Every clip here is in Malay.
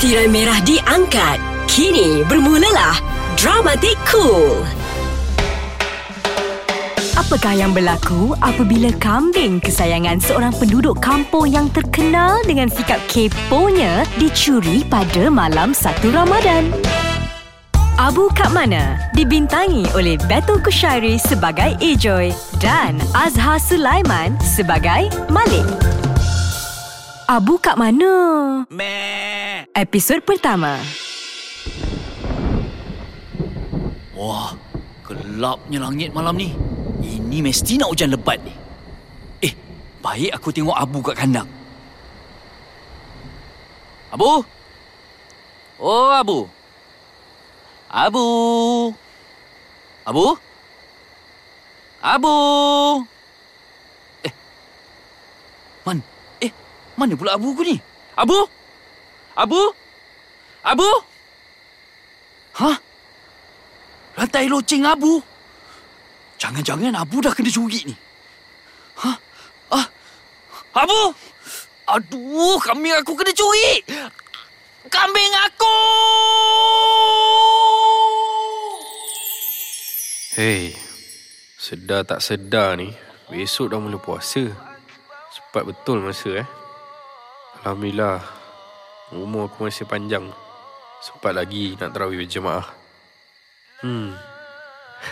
Tirai merah diangkat. Kini bermulalah Dramatik Cool. Apakah yang berlaku apabila kambing kesayangan seorang penduduk kampung yang terkenal dengan sikap keponya dicuri pada malam satu Ramadan? Abu Kak Mana dibintangi oleh Betul Kushairi sebagai Ejoy dan Azhar Sulaiman sebagai Malik. Abu Kak Mana? Meh. Episod pertama. Wah, gelapnya langit malam ni. Ini mesti nak hujan lebat ni. Eh, baik aku tengok Abu kat kandang. Abu? Oh, Abu. Abu. Abu? Abu. Eh. Man, eh, mana pula Abu ku ni? Abu? Abu? Abu? Hah? Rantai loceng Abu? Jangan-jangan Abu dah kena curi ni. Hah? Ah? Abu? Aduh, kambing aku kena curi! Kambing aku! Hei, sedar tak sedar ni, besok dah mula puasa. Cepat betul masa eh. Alhamdulillah, umur aku masih panjang. Sempat lagi nak terawih berjemaah. Hmm.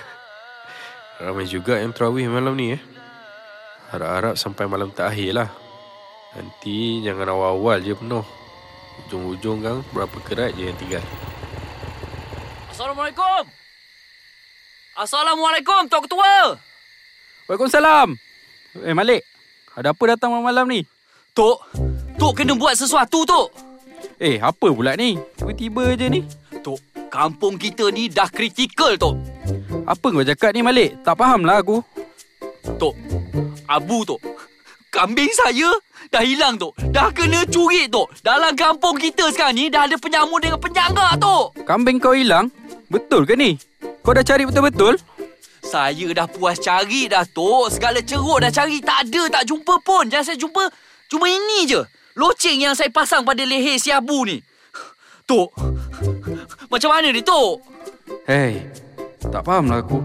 Ramai juga yang terawih malam ni eh. Harap-harap sampai malam terakhir lah. Nanti jangan awal-awal je penuh. Ujung-ujung kan berapa kerat je yang tinggal. Assalamualaikum! Assalamualaikum, Tok Ketua! Waalaikumsalam. Eh Malik, ada apa datang malam-malam ni? Tok, Tok kena buat sesuatu, Tok! Eh, apa pula ni? Tiba-tiba je ni. Tok, kampung kita ni dah kritikal, Tok. Apa kau cakap ni Malik? Tak faham lah aku. Tok, Abu, Tok. Kambing saya dah hilang, Tok. Dah kena curi, Tok. Dalam kampung kita sekarang ni dah ada penyamun dengan penyangga, Tok. Kambing kau hilang? Betul ke ni? Kau dah cari betul-betul? Saya dah puas cari dah, Tok. Segala ceruk dah cari. Tak ada, tak jumpa pun. Yang saya jumpa cuma ini je. Loceng yang saya pasang pada leher si Abu ni. Tok, macam mana ni, Tok? Hei, tak faham lah aku.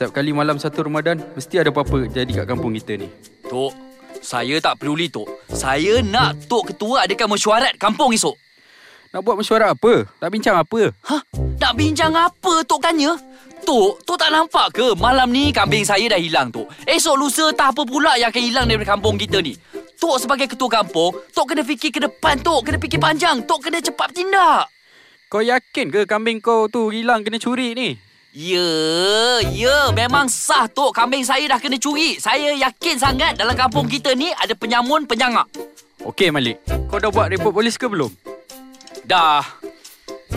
Setiap kali malam satu Ramadan, mesti ada apa-apa jadi kat kampung kita ni. Tok, saya tak peduli, Tok. Saya nak Tok Ketua adakan mesyuarat kampung esok. Nak buat mesyuarat apa? Nak bincang apa? Hah? Nak bincang apa, Tok tanya? Tok, Tok tak nampak ke malam ni kambing saya dah hilang, Tok? Esok lusa tak apa pula yang akan hilang daripada kampung kita ni? Tok sebagai ketua kampung, Tok kena fikir ke depan, Tok. Kena fikir panjang. Tok kena cepat bertindak. Kau yakin ke kambing kau tu hilang kena curi ni? Ya, ya, memang sah, Tok. Kambing saya dah kena curi. Saya yakin sangat dalam kampung kita ni ada penyamun penyangak. Okey Malik, kau dah buat report polis ke belum? Dah.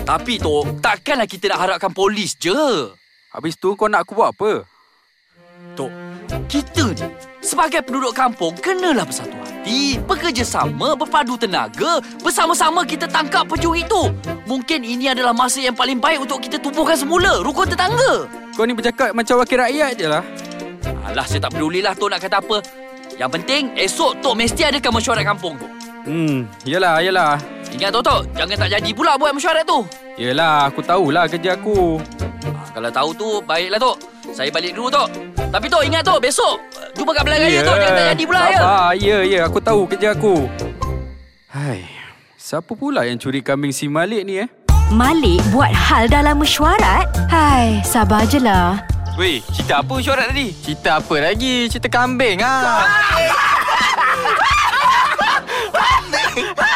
Tapi, Tok, takkanlah kita nak harapkan polis je. Habis tu kau nak aku buat apa? Tok, kita ni sebagai penduduk kampung kenalah bersatu hati, bekerjasama, berpadu tenaga, bersama-sama kita tangkap pencuri itu. Mungkin ini adalah masa yang paling baik untuk kita tubuhkan semula rukun tetangga. Kau ni bercakap macam wakil rakyat je lah. Alah, saya tak pedulilah Tok nak kata apa. Yang penting, esok Tok mesti adakan mesyuarat kampung tu. Hmm, yelah, yelah. Ingat Tok, Tok, jangan tak jadi pula buat mesyuarat tu. Yelah, aku tahulah kerja aku. Ah, kalau tahu tu, baiklah Tok. Saya balik dulu Tok. Tapi Tok, ingat Tok, besok uh, jumpa kat belakang raya Tok. Jangan tak jadi pula ya. Sabar, ya, ya, aku tahu kerja aku. Hai, siapa pula yang curi kambing si Malik ni eh? Malik buat hal dalam mesyuarat? Hai, sabar je lah. Weh, cerita apa syarat tadi? Cerita apa lagi? Cerita kambing ah. Kambing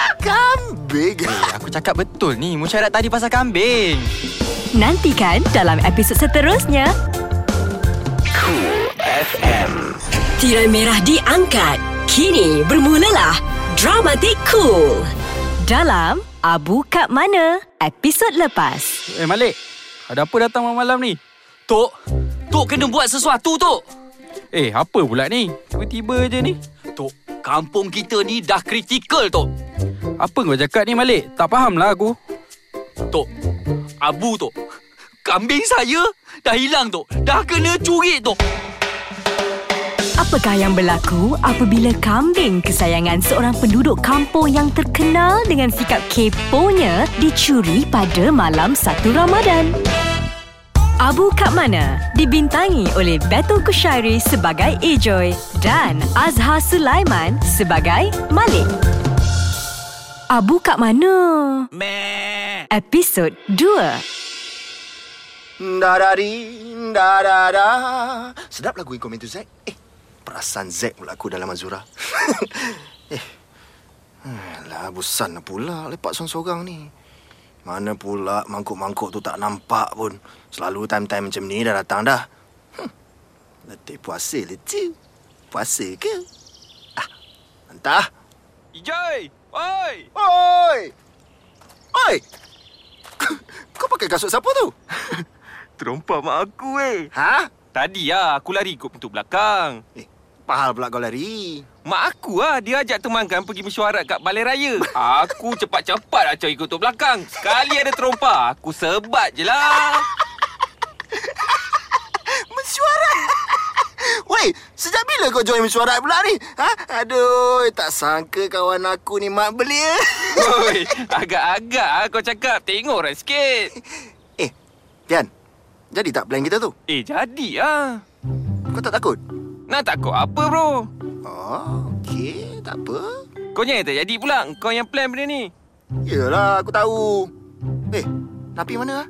Eh, aku cakap betul ni. Musyarat tadi pasal kambing. Nantikan dalam episod seterusnya. Tirai merah diangkat. Kini bermulalah Dramatik Cool. Dalam Abu Kak Mana, episod lepas. Eh Malik, ada apa datang malam-malam ni? Tok, Tok kena buat sesuatu Tok. Eh, apa pula ni? Tiba-tiba je ni. Kampung kita ni dah kritikal Tok. Apa kau cakap ni Malik? Tak faham lah aku. Tok, Abu Tok. Kambing saya dah hilang Tok. Dah kena curi Tok. Apakah yang berlaku apabila kambing kesayangan seorang penduduk kampung yang terkenal dengan sikap keponya dicuri pada malam satu Ramadan? Abu Kak Mana dibintangi oleh Betul Kushairi sebagai Ejoy dan Azhar Sulaiman sebagai Malik. Abu Kak Mana? Episod 2 Dadari, dadada. Sedap lagu yang komen tu, Zack. Eh, perasan Zack pula aku dalam Azura. eh, hmm, lah bosan pula lepak seorang-seorang ni. Mana pula mangkuk-mangkuk tu tak nampak pun. Selalu time-time macam ni dah datang dah. Hmm, letih puasa letih. Puasa ke? Ah, entah. Ijoy! Oi! Oi! Oi! Kau pakai kasut siapa tu? Terompak mak aku eh. Ha? Tadi lah aku lari ikut pintu belakang. Eh, pahal pula kau lari. Mak aku lah dia ajak temankan pergi mesyuarat kat balai raya. Aku cepat-cepat nak cari ikut belakang. Sekali ada terompak, aku sebat je lah. Mesyuarat. Weh, sejak bila kau join mesyuarat pula ni? Ha? Aduh, tak sangka kawan aku ni mak belia. Oi, agak-agak lah kau cakap. Tengok orang sikit. eh, Pian. Jadi tak plan kita tu? Eh, jadi lah. Kau tak takut? Nak takut apa bro? Oh, okey. Tak apa. Kau yang tak jadi pula. Kau yang plan benda ni. Yelah, aku tahu. Eh, Napi mana? ah?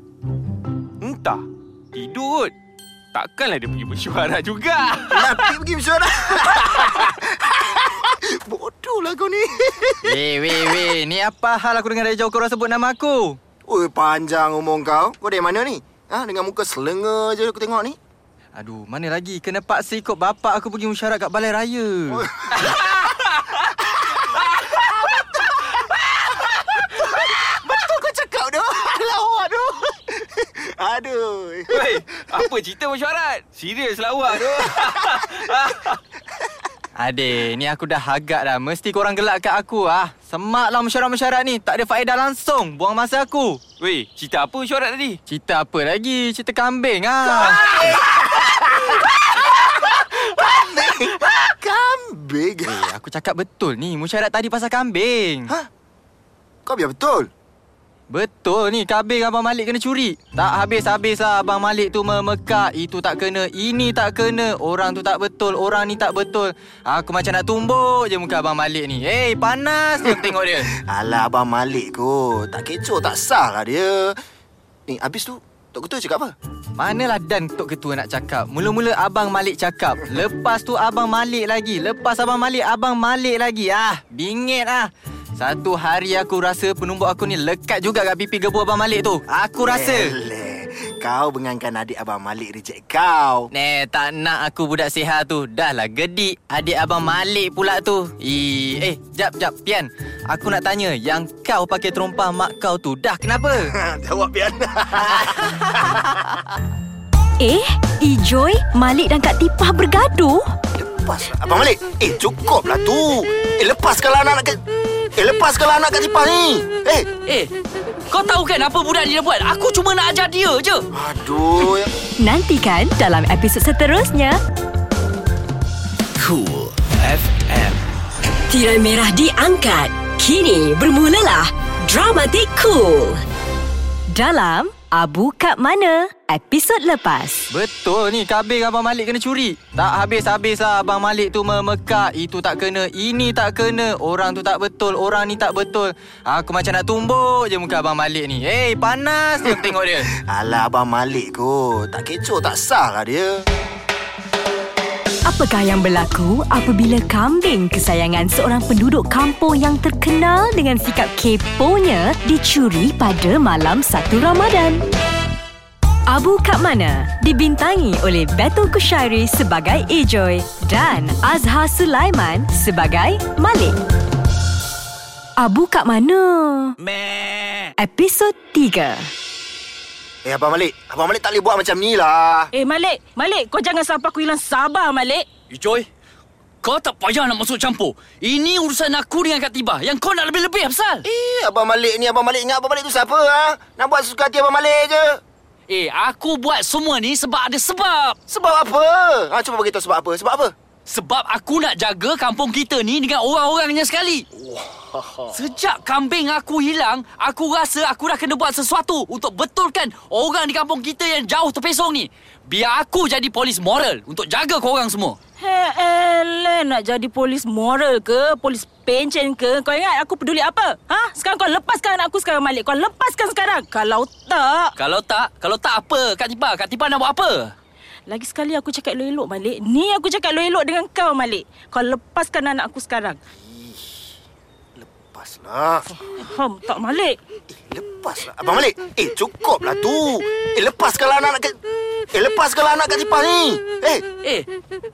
Entah. Tidur kot. Takkanlah dia pergi mesyuarat juga. Napi pergi mesyuarat. Bodoh lah kau ni. Weh, weh, weh. Ni apa hal aku dengar dari jauh korang sebut nama aku? Oi, panjang umur kau. Kau dari mana ni? Ha, dengan muka selenga je aku tengok ni. Aduh, mana lagi? Kena paksa ikut bapak aku pergi mesyuarat kat balai raya. Betul kau cakap tu. Lawak tu. Aduh. Weh, apa cerita mesyuarat? Serius lah awak tu. Adik, ni aku dah agak dah. Mesti korang gelak kat aku ah. Semaklah mesyuarat-mesyuarat ni. Tak ada faedah langsung. Buang masa aku. Weh, cerita apa mesyuarat tadi? Cerita apa lagi? Cerita kambing ah. Kambing. Eh, aku cakap betul ni. Mesyuarat tadi pasal kambing. Ha? Kau biar betul. Betul ni kambing Abang Malik kena curi? Tak habis-habis lah Abang Malik tu memekak. Itu tak kena Ini tak kena. Orang tu tak betul Orang ni tak betul. Aku macam nak tumbuk je muka Abang Malik ni. Eh panas aku tengok dia. Alah Abang Malik kot. Tak kecoh, tak sah lah dia. Ni, habis tu, Tok Ketua cakap apa? Manalah dan Tok Ketua nak cakap. Mula-mula Abang Malik cakap. Lepas tu Abang Malik lagi. Lepas Abang Malik Abang Malik lagi. Ah, bingit ah Satu hari aku rasa penumbuk aku ni lekat juga kat pipi gebu Abang Malik tu Aku rasa kau bengankan adik Abang Malik reject kau. Ne, tak nak aku budak sihat tu. Dah lah gedik. Adik abang Malik pula tu. Ih, eh, jap, jap, Pian. Aku nak tanya, yang kau pakai terompah mak kau tu, dah kenapa? Jawab Pian. Eh, Ijoy, Malik dan Kak Tipah bergaduh? lepas lah. Abang Malik. Eh, cukup lah tu. Eh, lepaskanlah anak-anak ke... Eh, lepaskanlah anak Kak Cipah ni. Eh, Eh, kau tahu kan apa budak ni dah buat? Aku cuma nak ajar dia je. aduh. Nantikan dalam episod seterusnya. Cool FM. Tirai merah diangkat. Kini bermulalah Dramatik Cool. Dalam Abu Kak Mana, episod lepas. Betul ni, kambing abang Malik kena curi. Tak habis-habis lah abang Malik tu memekak. Itu tak kena, ini tak kena. Orang tu tak betul, orang ni tak betul. Aku macam nak tumbuk je muka abang Malik ni. Eh, panas je tengok dia. Alah, Abang Malik kot. Tak kecoh, tak sah lah dia. Apakah yang berlaku apabila kambing kesayangan seorang penduduk kampung yang terkenal dengan sikap keponya dicuri pada malam satu Ramadan? Abu Kak Mana dibintangi oleh Betul Kushairi sebagai Ejoy dan Azhar Sulaiman sebagai Malik. Abu Kak Mana? Episod 3 Eh, Abang Malik. Abang Malik tak boleh buat macam ni lah. Eh Malik, Malik kau jangan sampai aku hilang sabar Malik. Ijoy, kau tak payah nak masuk campur. Ini urusan aku dengan Kak Tiba. Yang kau nak lebih-lebih, Afsal. Eh, Abang Malik ni, Abang Malik ingat Abang Malik tu siapa, ha? Nak buat sesuka hati Abang Malik je. Eh, aku buat semua ni sebab ada sebab. Sebab apa? Ha, cuba beritahu sebab apa. Sebab apa? Sebab aku nak jaga kampung kita ni dengan orang-orangnya sekali. Sejak kambing aku hilang, aku rasa aku dah kena buat sesuatu untuk betulkan orang di kampung kita yang jauh terpesong ni. Biar aku jadi polis moral untuk jaga korang semua. Hele, nak jadi polis moral ke? Polis pencen ke? Kau ingat aku peduli apa? Ha? Sekarang kau lepaskan anak aku sekarang Malik. Kau lepaskan sekarang. Kalau tak... Kalau tak, kalau tak apa Kak Tipa? Kak Tipa nak buat apa? Lagi sekali aku cakap elok-elok Malik. Ni aku cakap elok-elok dengan kau Malik. Kau lepaskan anak aku sekarang. Lepaslah. Faham tak Malik? Eh, lepaslah. Abang Malik. Eh, cukuplah tu. Eh, lepaskanlah anak kat... Eh, lepaskanlah anak kat Tipah ni. Eh, Eh,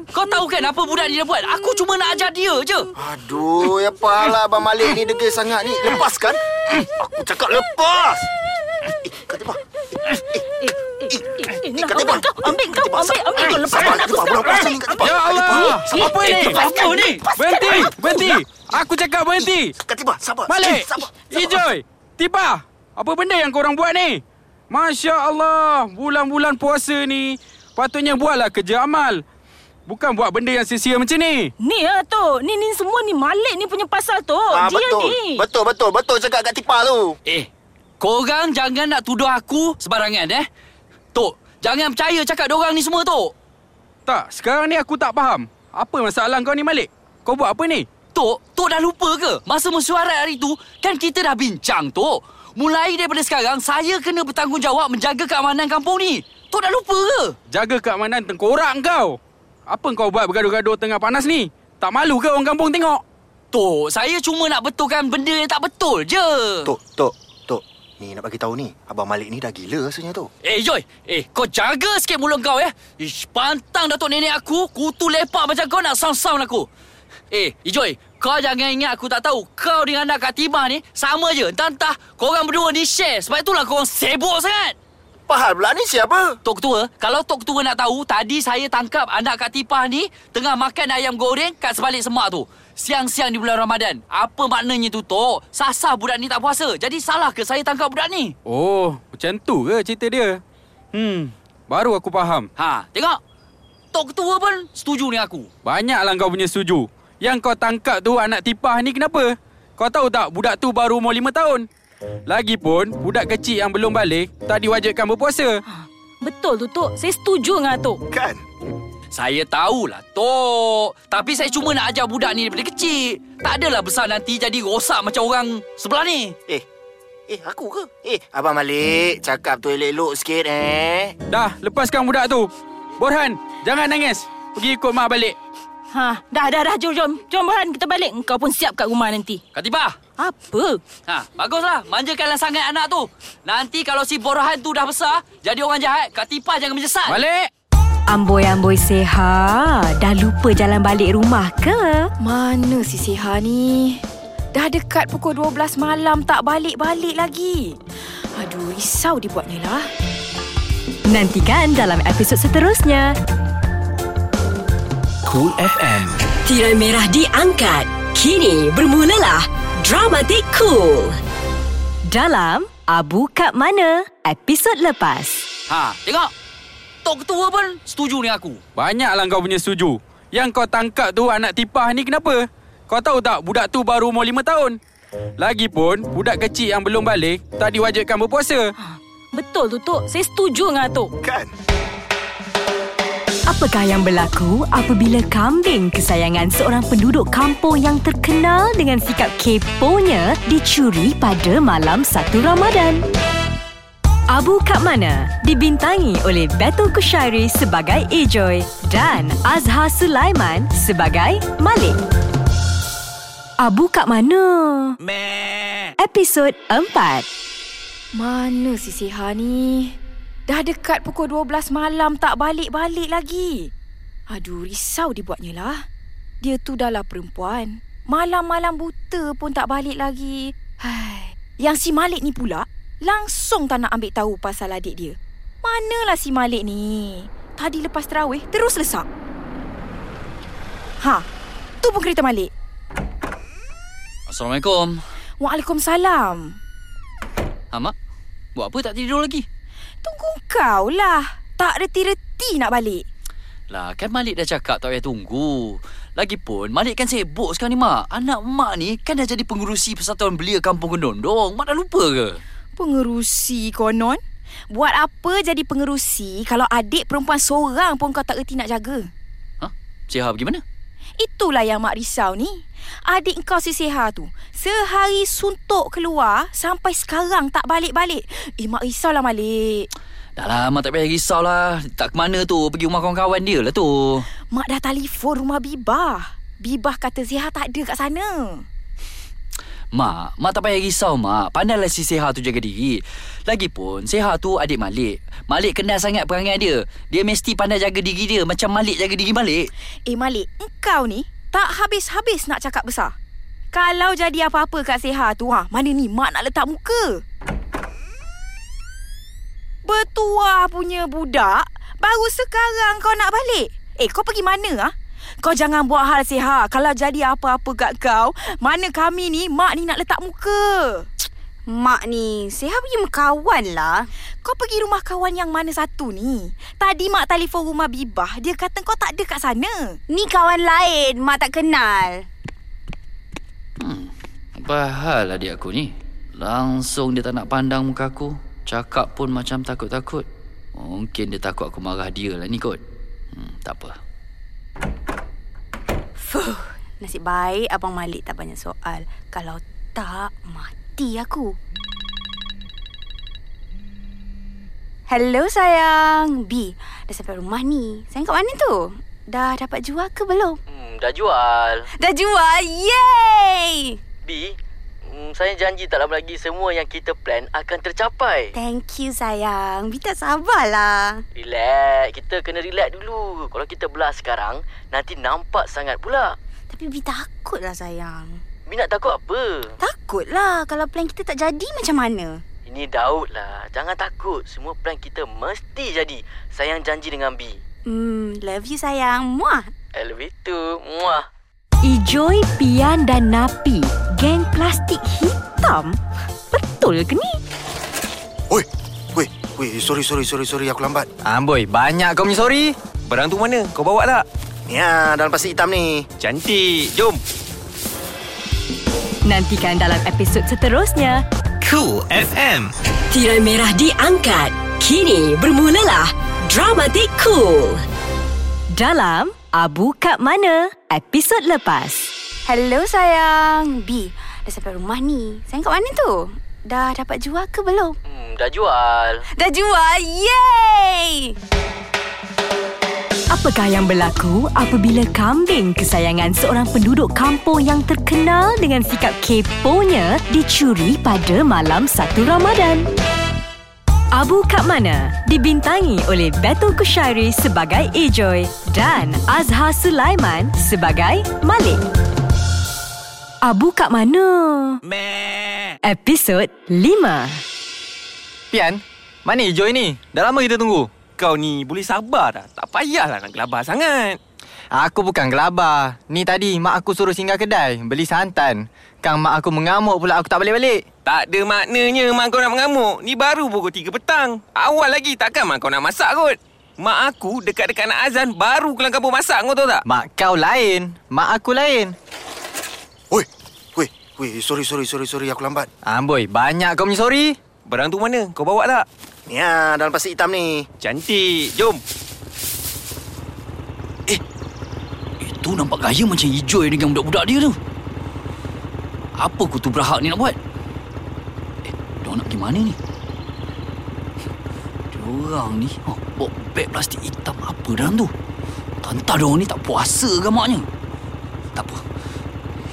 kau tahu kan apa budak ni dah buat? Aku cuma nak ajar dia je. aduh, ya apalah Abang Malik ni degil sangat ni. Lepaskan. Aku cakap lepas. Eh, kat. Eh, eh, eh, Eh, nak Kak Tipah. ambil kau, ambil kau, ambil, ambil kau lepaskan Sabar, Kak anak aku. Ya Allah! Apa ni? Apa ni? Berhenti! Berhenti! Aku cakap berhenti! Kak Tipah, sabar. Eh, sabar. Ijoy! Tiba! Apa benda yang korang buat ni? Masya Allah! Bulan-bulan puasa ni, patutnya buatlah kerja amal. Bukan buat benda yang sia-sia macam ni. Ni lah tu. Ni ni semua ni Malik ni punya pasal tu. Ah, Dia betul. ni. Betul, betul. Betul cakap Kak Tipah tu. Eh, korang jangan nak tuduh aku sembarangan eh. Tok, jangan percaya cakap dorang ni semua Tok. Tak, sekarang ni aku tak faham. Apa masalah kau ni, Malik? Kau buat apa ni? Tok, Tok dah lupa ke? Masa mesyuarat hari tu, kan kita dah bincang, Tok. Mulai daripada sekarang, saya kena bertanggungjawab menjaga keamanan kampung ni. Tok dah lupa ke? Jaga keamanan tengkorak kau. Apa kau buat bergaduh-gaduh tengah panas ni? Tak malu ke orang kampung tengok? Tok, saya cuma nak betulkan benda yang tak betul je. Tok, Tok. Ni nak bagi tahu ni, Abang Malik ni dah gila rasanya tu. Eh, Joy. Eh, kau jaga sikit mulut kau, ya. Ish, pantang Datuk Nenek aku, kutu lepak macam kau nak sound-sound aku. Eh, Ijoy, kau jangan ingat aku tak tahu. Kau dengan anak Kak Timah ni sama je. Entah-entah korang berdua ni share. Sebab itulah korang sibuk sangat. Pahal pula ni siapa? Tok Ketua, kalau Tok Ketua nak tahu, tadi saya tangkap anak Kak Tipah ni tengah makan ayam goreng kat sebalik semak tu. Siang-siang di bulan Ramadan. Apa maknanya tu, Tok? Sasar budak ni tak puasa. Jadi salah ke saya tangkap budak ni? Oh, macam tu ke cerita dia? Hmm, baru aku faham. Ha, tengok. Tok Ketua pun setuju dengan aku. Banyaklah kau punya setuju. Yang kau tangkap tu anak tipah ni kenapa? Kau tahu tak budak tu baru umur lima tahun? Lagipun, budak kecil yang belum balik tak diwajibkan berpuasa. Betul tu, Tok. Saya setuju dengan Tok. Kan? Saya tahulah, Tok. Tapi saya cuma nak ajar budak ni daripada kecil. Tak adalah besar nanti jadi rosak macam orang sebelah ni. Eh, eh aku ke? Eh, Abang Malik, cakap tu elok-elok sikit eh. Dah, lepaskan budak tu. Borhan, jangan nangis. Pergi ikut mak balik. Ha, dah, dah, dah. Jom, jom. Jom, Berhan. Kita balik. Kau pun siap kat rumah nanti. Kak Tipah, Apa? Ha, baguslah. Manjakanlah sangat anak tu. Nanti kalau si Borhan tu dah besar, jadi orang jahat, Kak Tipah jangan menyesal. Balik! Amboi-amboi Seha, dah lupa jalan balik rumah ke? Mana si Siha ni? Dah dekat pukul 12 malam tak balik-balik lagi. Aduh, risau dibuatnya lah. Nantikan dalam episod seterusnya. Cool FM. Tirai merah diangkat. Kini bermulalah Dramatik Cool. Dalam Abu Kat Mana, episod lepas. Ha, tengok. Tok Ketua pun setuju dengan aku. Banyaklah kau punya setuju. Yang kau tangkap tu anak tipah ni kenapa? Kau tahu tak budak tu baru umur lima tahun? Lagipun, budak kecil yang belum balik tak diwajibkan berpuasa. Betul tu, Tok. Saya setuju dengan Tok. Kan? Apakah yang berlaku apabila kambing kesayangan seorang penduduk kampung yang terkenal dengan sikap keponya dicuri pada malam 1 Ramadan? Abu Kat Mana dibintangi oleh Betul Kushairi sebagai Ejoy dan Azhar Sulaiman sebagai Malik. Abu Kat Mana? Episod 4 Mana si Siha ni? Dah dekat pukul 12 malam tak balik-balik lagi. Aduh, risau dibuatnya lah. Dia tu dah lah perempuan. Malam-malam buta pun tak balik lagi. Hai. Yang si Malik ni pula, langsung tak nak ambil tahu pasal adik dia. Manalah si Malik ni? Tadi lepas terawih, terus lesak. Ha, tu pun kereta Malik. Assalamualaikum. Waalaikumsalam. Ha, Mak? Buat apa tak tidur lagi? Tunggu kau lah. Tak reti-reti nak balik. Lah, kan Malik dah cakap tak payah tunggu. Lagipun, Malik kan sibuk sekarang ni, Mak. Anak Mak ni kan dah jadi pengurusi Persatuan Belia Kampung Kendondong. Mak dah lupa ke? Pengerusi konon? Buat apa jadi pengerusi kalau adik perempuan seorang pun kau tak erti nak jaga? Ha? Siha bagaimana? Itulah yang mak risau ni. Adik kau si Seha tu, sehari suntuk keluar sampai sekarang tak balik-balik. Eh, mak risaulah Malik. Dah lah, Mak tak payah risau lah. Tak ke mana tu, pergi rumah kawan-kawan dia lah tu. Mak dah telefon rumah Bibah. Bibah kata Seha tak ada kat sana. Mak, Mak tak payah risau, Mak. Pandailah si Seha tu jaga diri. Lagipun, Seha tu adik Malik. Malik kenal sangat perangai dia. Dia mesti pandai jaga diri dia macam Malik jaga diri Malik. Eh Malik, engkau ni tak habis-habis nak cakap besar. Kalau jadi apa-apa kat Seha tu, ha, mana ni mak nak letak muka? Bertuah punya budak, baru sekarang kau nak balik. Eh, kau pergi mana ah? Kau jangan buat hal Seha. Kalau jadi apa-apa kat kau, mana kami ni, mak ni nak letak muka. Mak ni, Seha pergi berkawan lah. Kau pergi rumah kawan yang mana satu ni? Tadi mak telefon rumah Bibah, dia kata kau tak ada kat sana. Ni kawan lain, Mak tak kenal. Hmm, apa hal adik aku ni? Langsung dia tak nak pandang muka aku. Cakap pun macam takut-takut. Mungkin dia takut aku marah dia lah ni kot. Hmm, tak apa. Fuh, nasib baik Abang Malik tak banyak soal. Kalau tak, mati aku. Hello sayang. B, dah sampai rumah ni. Sayang kat mana tu? Dah dapat jual ke belum? Hmm, dah jual. Dah jual. Yay! B, hmm, saya janji tak lama lagi semua yang kita plan akan tercapai. Thank you sayang. B tak sabarlah. Relax, kita kena relax dulu. Kalau kita belah sekarang, nanti nampak sangat pula. Tapi B takutlah sayang. B nak takut apa? Takutlah kalau plan kita tak jadi macam mana? Ini Daud lah. Jangan takut. Semua plan kita mesti jadi. Sayang janji dengan B. Hmm, love you sayang. Muah. I love you too. Muah. Ijoy, Pian dan Napi. Geng plastik hitam? Betul ke ni? Oi, weh, weh, sorry, sorry, sorry, sorry, aku lambat. Amboi, banyak kau punya sorry. Barang tu mana? Kau bawa tak? Ni ah, dalam plastik hitam ni. Cantik. Jom. Nantikan dalam episod seterusnya. Cool FM. Tirai merah diangkat. Kini bermulalah Dramatik Cool. Dalam Abu Kat Mana, episod lepas. Hello sayang. B, dah sampai rumah ni. Sayang kat mana tu? Dah dapat jual ke belum? Hmm, dah jual. Dah jual. Yay! Apakah yang berlaku apabila kambing kesayangan seorang penduduk kampung yang terkenal dengan sikap keponya dicuri pada malam 1 Ramadan? Abu Kat Mana dibintangi oleh Betul Kushairi sebagai Ejoy dan Azhar Sulaiman sebagai Malik. Abu Kat Mana? Episod 5 Pian, mana Joy ni? Dah lama kita tunggu. Kau ni boleh sabar dah. Tak payahlah nak gelabar sangat. Aku bukan gelabar. Ni tadi mak aku suruh singgah kedai, beli santan. Kang mak aku mengamuk pula aku tak balik-balik. Tak ada maknanya mak kau nak mengamuk. Ni baru pukul 3 petang. Awal lagi takkan mak kau nak masak kot. Mak aku dekat-dekat nak azan baru kelang kampung masak kau tahu tak? Mak kau lain, mak aku lain. Oi, weh, weh, sorry, sorry, sorry, sorry, aku lambat. Amboi, banyak kau punya sorry. Barang tu mana? Kau bawa tak? Ni ah, dalam plastik hitam ni. Cantik. Jom. Itu nampak gaya macam Ijoy dengan budak-budak dia tu. Apa kutu berhak ni nak buat? Eh, diorang nak pergi mana ni? Diorang ni, oh, bawa beg plastik hitam apa dalam tu? Tantah diorang ni tak puasa ke maknya? Tak apa.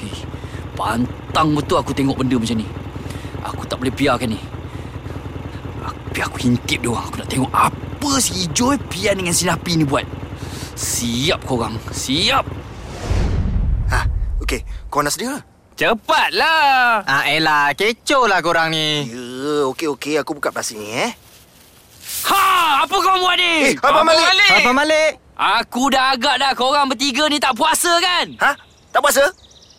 Hei, pantang betul aku tengok benda macam ni. Aku tak boleh biarkan ni. Aku, biar aku hintip diorang. Aku nak tengok apa si Ijoy Pian dengan si Napi ni buat. Siap korang. Siap. Ha, okey, kau nak sedia? Cepatlah. Ah elah, kecoh lah korang ni. Ya, okey, okey, aku buka plastik ni eh. Ha! Apa kau buat ni? Eh, Abang Malik. Apa Malik? Aku dah agak dah korang bertiga ni tak puasa kan? Ha? Tak puasa?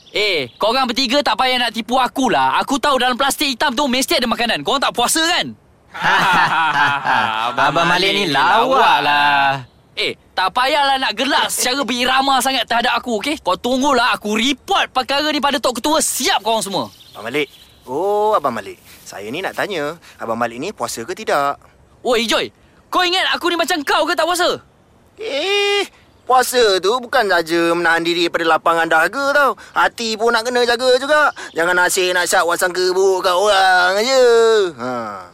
Eh, korang bertiga tak payah nak tipu aku lah. Aku tahu dalam plastik hitam tu mesti ada makanan. Korang tak puasa kan? Abang Malik ni lawak lah. Eh, tak payahlah nak gelak secara berirama sangat terhadap aku, okey? Kau tunggulah aku report perkara ni pada Tok Ketua. Siap korang semua. Abang Malik. Oh, Abang Malik. Saya ni nak tanya, Abang Malik ni puasa ke tidak? Oi, Joy. Kau ingat aku ni macam kau ke tak puasa? Eh, puasa tu bukan saja menahan diri daripada lapangan dahaga tau. Hati pun nak kena jaga juga. Jangan asyik nak syak wasangka buruk kat orang aja. Ha.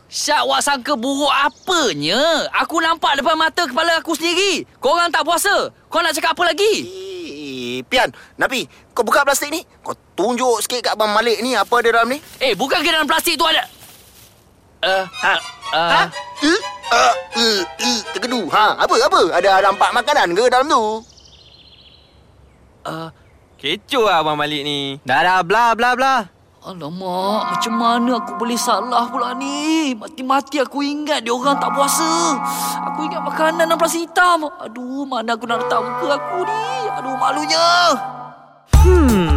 Syak wak sangka buruk apanya? Aku nampak depan mata kepala aku sendiri. Korang tak puasa. Kau nak cakap apa lagi? Eh, Pian, Nabi, kau buka plastik ni. Kau tunjuk sikit kat Abang Malik ni apa ada dalam ni. Eh, bukan ke dalam plastik tu ada... Uh, ha, uh, Ha? Eh, uh, uh, uh, terkedu. Ha, apa apa? Ada nampak makanan ke dalam tu? uh, Kecoh lah Abang Malik ni. Dah dah bla bla bla. Alamak, macam mana aku boleh salah pula ni? Mati-mati aku ingat dia orang tak puasa. Aku ingat makanan dalam plastik hitam. Aduh, mana aku nak letak muka aku ni? Aduh, malunya. Hmm,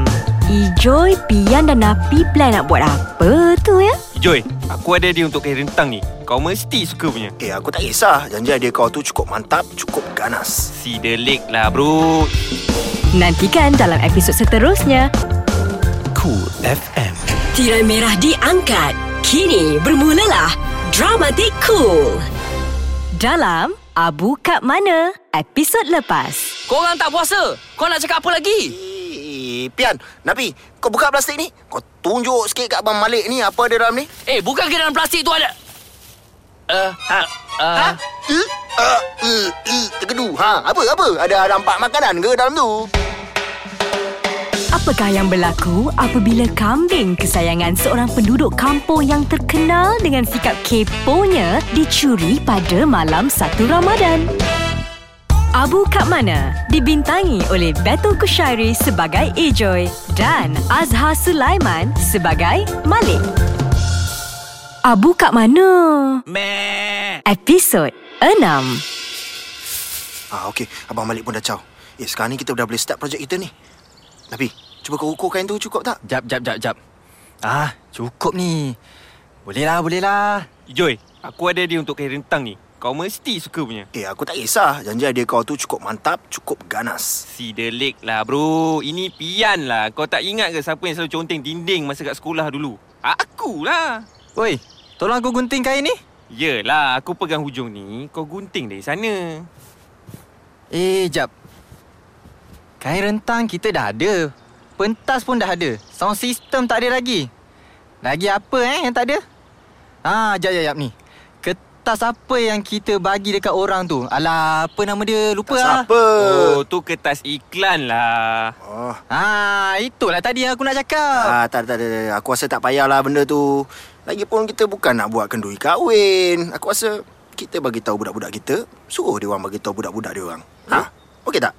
Ijoy, Pian dan Napi plan nak buat apa tu ya? Joy, aku ada dia untuk kain rentang ni. Kau mesti suka punya. Eh, aku tak kisah. Janji dia kau tu cukup mantap, cukup ganas. Si delik lah bro. Nantikan dalam episod seterusnya. Cool FM. Tirai merah diangkat. Kini bermulalah Dramatik Cool. Dalam Abu Kat Mana? Episod lepas. Korang tak puasa. Kau nak cakap apa lagi? Eh, Pian, Nabi, kau buka plastik ni. Kau tunjuk sikit kat Abang Malik ni apa ada dalam ni. Eh, bukan ke dalam plastik tu ada... Uh, ha, uh, Ha? Eh, uh, uh, uh, terkedu. Ha, apa apa? Ada nampak makanan ke dalam tu? Apakah yang berlaku apabila kambing kesayangan seorang penduduk kampung yang terkenal dengan sikap keponya dicuri pada malam 1 Ramadan? Abu Kat Mana dibintangi oleh Betul Kushairi sebagai Ejoy dan Azhar Sulaiman sebagai Malik. Abu Kat Mana? Meh. Episod 6 Ah, okey. Abang Malik pun dah caw. Eh, sekarang ni kita dah boleh start projek kita ni. Nabi, cuba kau ukur kain tu cukup tak? Jap jap jap jap. Ah, cukup ni. Boleh lah, boleh lah. Joy, aku ada dia untuk kain rentang ni. Kau mesti suka punya. Eh, aku tak kisah. Janji dia kau tu cukup mantap, cukup ganas. Si delik lah bro. Ini pian lah. Kau tak ingat ke siapa yang selalu conteng dinding masa kat sekolah dulu? Aku lah. Oi, tolong aku gunting kain ni. Yelah, aku pegang hujung ni. Kau gunting dari sana. Eh, jap. Kain rentang kita dah ada. Pentas pun dah ada. Sound system tak ada lagi. Lagi apa eh yang tak ada? Ah, jap jap jap ni. Kertas apa yang kita bagi dekat orang tu? Alah, apa nama dia? Lupa lah. Siapa? Oh, tu kertas iklan lah. Oh. Ah, itulah tadi yang aku nak cakap. Ah, tak, tak, tak, tak. Aku rasa tak payahlah benda tu. Lagipun kita bukan nak buat kenduri kahwin. Aku rasa kita bagi tahu budak-budak kita, suruh dia orang bagi tahu budak-budak dia orang. Ha? Okey tak?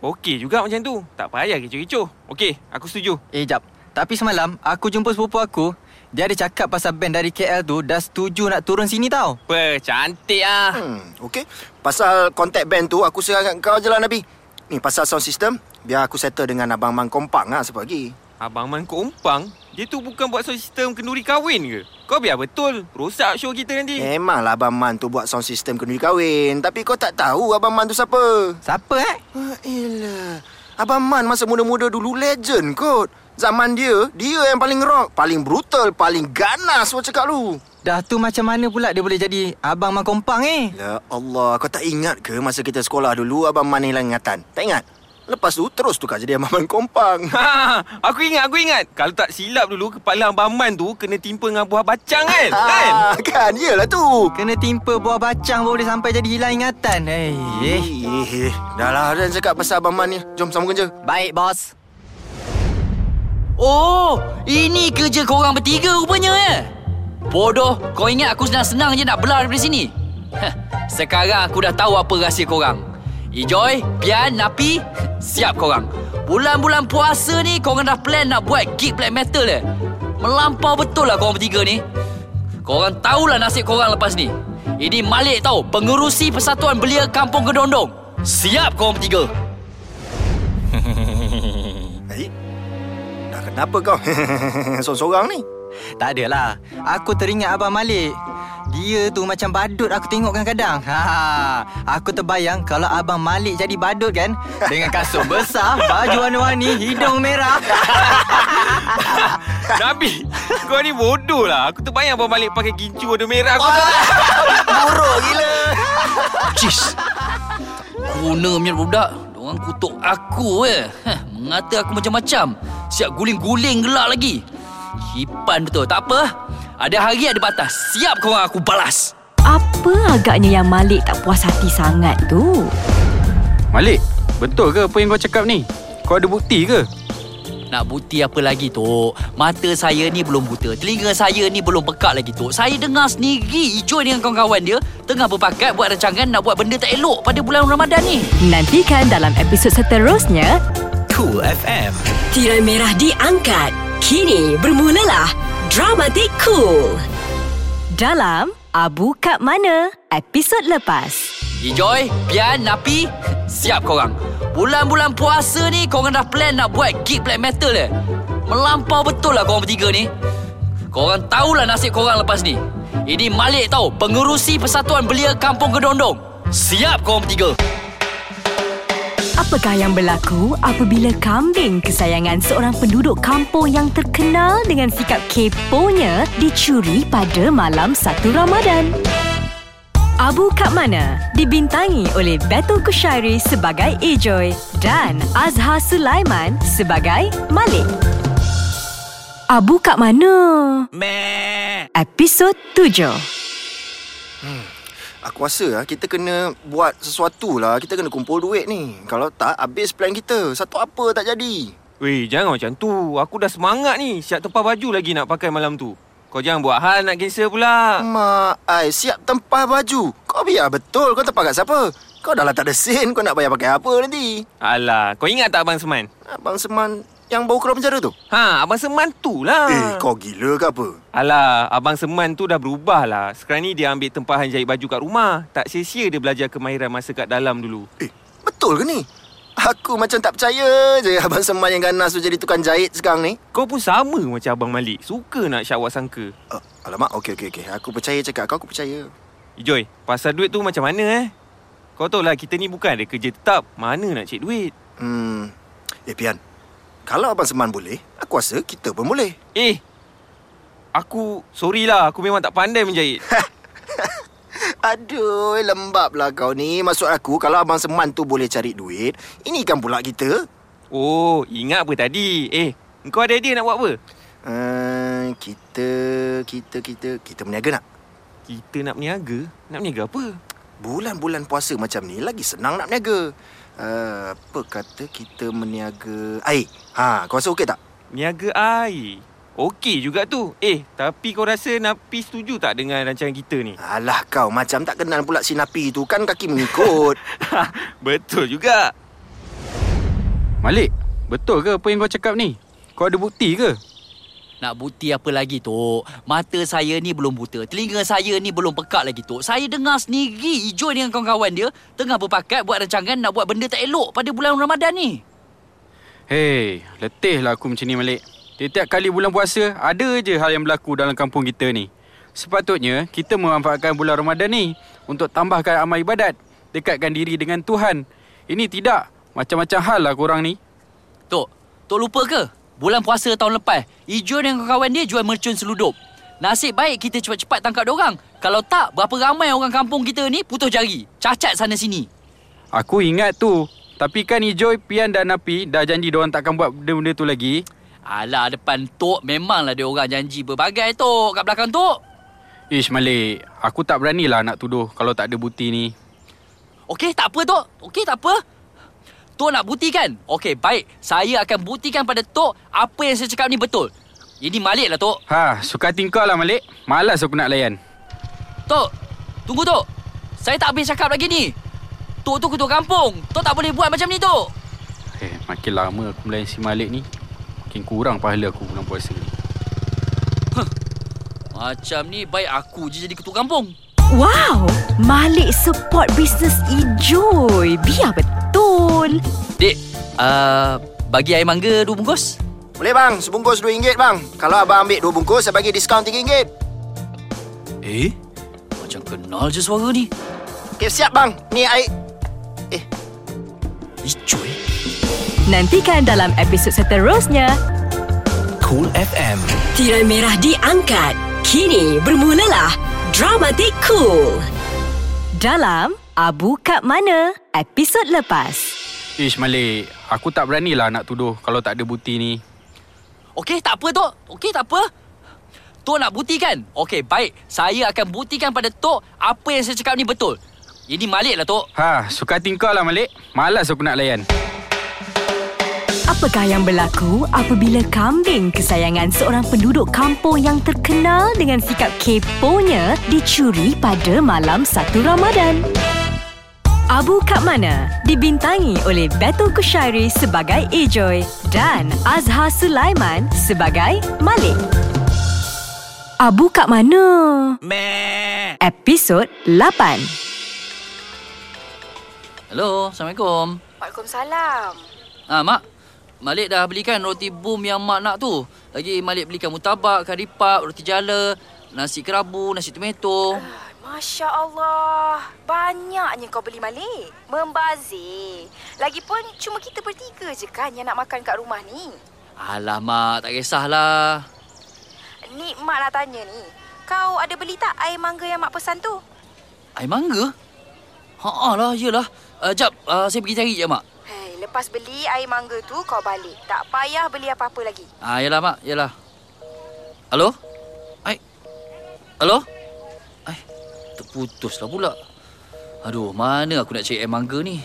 Okey juga macam tu. Tak payah kecoh-kecoh. Okey, aku setuju. Eh, jap. Tapi semalam, aku jumpa sepupu aku. Dia ada cakap pasal band dari KL tu dah setuju nak turun sini tau. Apa, cantik ah. Hmm, okey. Pasal kontak band tu, aku serahkan kau je lah, Nabi. Ni, pasal sound system, biar aku settle dengan Abang Man Kompang lah siapa lagi. Abang Man Kompang, dia tu bukan buat sound system kenduri kahwin ke? Kau biar betul. Rosak show kita nanti. Memanglah Abang Man tu buat sound system kenduri kahwin. Tapi kau tak tahu Abang Man tu siapa. Siapa eh? Ah, elah. Abang Man masa muda-muda dulu legend kot. Zaman dia, dia yang paling rock, paling brutal, paling ganas macam cakap lu. Dah tu macam mana pula dia boleh jadi Abang Mak Kompang eh? Ya Allah, kau tak ingat ke masa kita sekolah dulu Abang Man hilang ingatan? Tak ingat? Lepas tu terus tukar jadi Abang Man Kompang. Ha, aku ingat, aku ingat. Kalau tak silap dulu, kepala Abang Man tu kena timpa dengan buah bacang kan? kan? Ah, kan, iyalah tu. Kena timpa buah bacang boleh sampai jadi hilang ingatan. Eh, eh. Eh, dah lah dan cakap pasal Abang Man ni. Jom sambung kerja. Baik, bos. Oh, ini kerja korang bertiga rupanya eh. Bodoh, kau ingat aku senang-senang je nak belah daripada sini? Sekarang aku dah tahu apa rahsia korang. Ijoy, Pian, Napi, siap korang. Bulan-bulan puasa ni korang dah plan nak buat gig black metal eh. Melampau betul lah korang bertiga ni. Korang tahulah nasib korang lepas ni. Ini Malik tahu, pengerusi Persatuan Belia Kampung Kedondong. Siap korang bertiga. Kenapa kau? Sorang-sorang ni. Tak adalah. Aku teringat Abang Malik. Dia tu macam badut aku tengok kadang-kadang. Ha, aku terbayang kalau abang Malik jadi badut kan dengan kasut besar, baju warna-warni, hidung merah. Nabi, kau ni bodoh lah. Aku terbayang Abang Malik pakai gincu warna merah. Aku Buruk gila. Cis. Guna punya budak. Diorang kutuk aku eh. Heh, mengata aku macam-macam. Siap guling-guling gelak lagi. Kipan betul. Tak apa. Ada hari ada batas. Siap korang aku balas. Apa agaknya yang Malik tak puas hati sangat tu? Malik, betul ke apa yang kau cakap ni? Kau ada bukti ke? Nak bukti apa lagi tu? Mata saya ni belum buta. Telinga saya ni belum pekat lagi tu. Saya dengar sendiri Ijoy dengan kawan-kawan dia tengah berpakat buat rancangan nak buat benda tak elok pada bulan Ramadan ni. Nantikan dalam episod seterusnya Cool FM. Tirai merah diangkat. Kini bermulalah Dramatik Cool. Dalam Abu Kat Mana? Episod lepas. Ijoy, Pian, Napi, siap korang. Bulan-bulan puasa ni korang dah plan nak buat gig black metal eh. Melampau betul lah korang bertiga ni. Korang tahulah nasib korang lepas ni. Ini Malik tau, pengerusi Persatuan Belia Kampung Kedondong. Siap korang bertiga. Apakah yang berlaku apabila kambing kesayangan seorang penduduk kampung yang terkenal dengan sikap keponya dicuri pada malam satu Ramadan? Abu Kat Mana dibintangi oleh Betul Kushairi sebagai Ejoy dan Azhar Sulaiman sebagai Malik. Abu Kat Mana? Episod 7 Aku rasa ah, kita kena buat sesuatu lah. Kita kena kumpul duit ni. Kalau tak, habis plan kita. Satu apa tak jadi. Weh, jangan macam tu. Aku dah semangat ni. Siap tempah baju lagi nak pakai malam tu. Kau jangan buat hal nak cancel pula. Mak, ai siap tempah baju. Kau biar betul. Kau tempah kat siapa? Kau dah lah tak ada sen. Kau nak bayar pakai apa nanti? Alah, kau ingat tak Abang Seman? Abang Seman yang baru keluar penjara tu? Ha, Abang Seman tu lah. Eh, kau gila ke apa? Alah, Abang Seman tu dah berubah lah. Sekarang ni dia ambil tempahan jahit baju kat rumah. Tak sia-sia dia belajar kemahiran masa kat dalam dulu. Eh, betul ke ni? Aku macam tak percaya je Abang Seman yang ganas tu jadi tukang jahit sekarang ni. Kau pun sama macam Abang Malik. Suka nak syawak sangka. Uh, alamak, okey, okey, okey. Aku percaya cakap kau, aku percaya. Joy, pasal duit tu macam mana eh? Kau tahu lah kita ni bukan ada kerja tetap. Mana nak cek duit? Hmm, eh Pian. Kalau Abang Seman boleh, aku rasa kita pun boleh. Eh, aku sorry lah. Aku memang tak pandai menjahit. Aduh, lembab lah kau ni. Maksud aku, kalau Abang Seman tu boleh cari duit, ini kan pula kita. Oh, ingat apa tadi? Eh, kau ada idea nak buat apa? Uh, kita, kita, kita, kita berniaga nak? Kita nak berniaga? Nak berniaga apa? Bulan-bulan puasa macam ni lagi senang nak berniaga. Uh, apa kata kita meniaga air? Ha, kau rasa okey tak? Niaga air. Okey juga tu. Eh, tapi kau rasa Napi setuju tak dengan rancangan kita ni? Alah kau macam tak kenal pula si Napi tu kan kaki mengikut. Betul juga. Malik, betul ke apa yang kau cakap ni? Kau ada bukti ke? Nak bukti apa lagi tu? Mata saya ni belum buta. Telinga saya ni belum pekat lagi tu. Saya dengar sendiri Ijoy dengan kawan-kawan dia tengah berpakat buat rancangan nak buat benda tak elok pada bulan Ramadan ni. Hei, letihlah aku macam ni Malik. Setiap kali bulan puasa, ada je hal yang berlaku dalam kampung kita ni. Sepatutnya, kita memanfaatkan bulan Ramadan ni untuk tambahkan amal ibadat, dekatkan diri dengan Tuhan. Ini tidak. Macam-macam hal lah korang ni. Tok, Tok lupa ke? Bulan puasa tahun lepas, Ijo dan kawan dia jual mercun seludup. Nasib baik kita cepat-cepat tangkap orang. Kalau tak, berapa ramai orang kampung kita ni putus jari. Cacat sana sini. Aku ingat tu. Tapi kan Ijoy, Pian dan Napi dah janji diorang takkan buat benda-benda tu lagi. Alah, depan Tok memanglah dia orang janji berbagai Tok. Kat belakang Tok. Ish Malik, aku tak beranilah nak tuduh kalau tak ada bukti ni. Okey, tak apa Tok. Okey, tak apa. Tok nak buktikan? Okey, baik. Saya akan buktikan pada Tok apa yang saya cakap ni betul. Ini Malik lah, Tok. Ha, suka tingkah lah Malik. Malas aku nak layan. Tok, tunggu Tok. Saya tak habis cakap lagi ni. Tok tu ketua kampung. Tok tak boleh buat macam ni, Tok. Eh, makin lama aku melayan si Malik ni. Makin kurang pahala aku bulan puasa ni. Macam ni, baik aku je jadi ketua kampung. Wow, Malik support bisnes Ijoy. Biar betul. Dek, uh, bagi air mangga dua bungkus. Boleh bang, sebungkus RM2 bang. Kalau abang ambil dua bungkus, saya bagi diskaun RM3. Eh? Macam kenal je suara ni. Okay, siap bang. Ni air... Eh. Nantikan dalam episod seterusnya. Cool FM. Tirai merah diangkat. Kini bermulalah Dramatik Cool. Dalam Abu Kat Mana? Episod lepas. Ish Malik, aku tak beranilah nak tuduh kalau tak ada bukti ni. Okey, tak apa, Tok. Okey, tak apa. Tok nak buktikan? Okey, baik. Saya akan buktikan pada Tok apa yang saya cakap ni betul. Ini Malik lah, Tok. Ha, suka kau lah Malik. Malas aku nak layan. Apakah yang berlaku apabila kambing kesayangan seorang penduduk kampung yang terkenal dengan sikap keponya dicuri pada malam 1 Ramadan? Abu Kat Mana dibintangi oleh Betul Kushairi sebagai Ejoy dan Azhar Sulaiman sebagai Malik. Abu Kat Mana? Meh. Episod 8 Hello, Assalamualaikum. Waalaikumsalam. Ah, Mak. Malik dah belikan roti boom yang Mak nak tu. Lagi Malik belikan mutabak, kari pap, roti jala, nasi kerabu, nasi tomato. Masya Allah. Banyaknya kau beli Malik. Membazir. Lagipun cuma kita bertiga je kan yang nak makan kat rumah ni. Alah, Mak. Tak kisahlah. Ni Mak nak tanya ni. Kau ada beli tak air mangga yang Mak pesan tu? Air mangga? Haa lah, yelah. Uh, jap, uh, saya pergi cari je, Mak. Lepas beli air mangga tu kau balik. Tak payah beli apa-apa lagi. Ah, yalah, Mak. Yalah. Halo? Ai. Halo? Ai, terputus lah pula. Aduh, mana aku nak cari air mangga ni?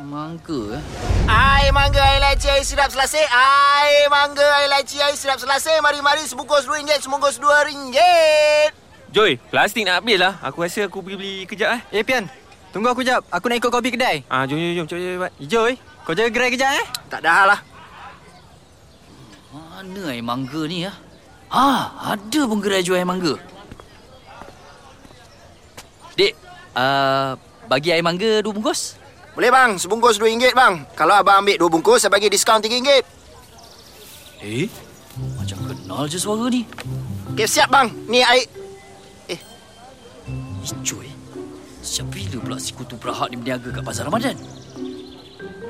Mangga eh. Air mangga, air laci, air sirap selasih. Air mangga, air laci, air sirap selasih. Mari-mari sebungkus RM2, sebungkus RM2. Joy, plastik nak habis lah. Aku rasa aku pergi beli kejap eh. Eh, Pian. Tunggu aku jap. Aku nak ikut kopi kedai. Ah, jom, jom, jom. Cepat, cepat, cepat. Joy, kau jaga gerai kejap eh. Tak dah lah. Mana air mangga ni ya? Ah, ada pun gerai jual air mangga. Dek, uh, bagi air mangga dua bungkus. Boleh bang, sebungkus RM2 bang. Kalau abang ambil dua bungkus, saya bagi diskaun RM3. Eh, macam kenal je suara ni. Okay, siap bang. Ni air... Eh. Bila pula si kutu Prahat ni berniaga kat Pasar Ramadan?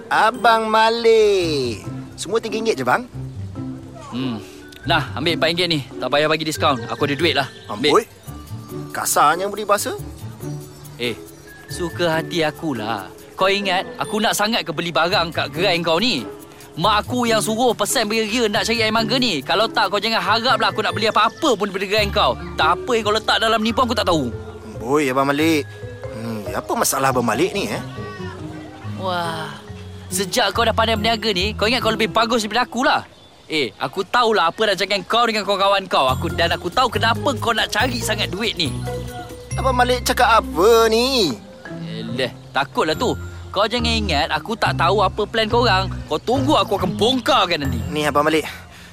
Abang Malik. Semua RM3 je bang. Hmm. Nah, ambil RM4 ni. Tak payah bagi diskaun. Aku ada duit lah. Amboi. Kasarnya beri bahasa. Eh, suka hati akulah. Kau ingat aku nak sangat ke beli barang kat gerai kau ni? Mak aku yang suruh pesan beria nak cari air mangga ni. Kalau tak, kau jangan haraplah aku nak beli apa-apa pun daripada gerai kau. Tak apa yang kau letak dalam ni pun aku tak tahu. Boy, Abang Malik. Apa masalah Abang Malik ni eh? Wah, sejak kau dah pandai berniaga ni, kau ingat kau lebih bagus daripada aku lah. Eh, aku tahulah apa rancangan kau dengan kawan-kawan kau. Aku dan aku tahu kenapa kau nak cari sangat duit ni. Abang Malik cakap apa ni? Eleh, takutlah tu. Kau jangan ingat aku tak tahu apa plan kau orang. Kau tunggu aku akan bongkarkan nanti. Ni Abang Malik.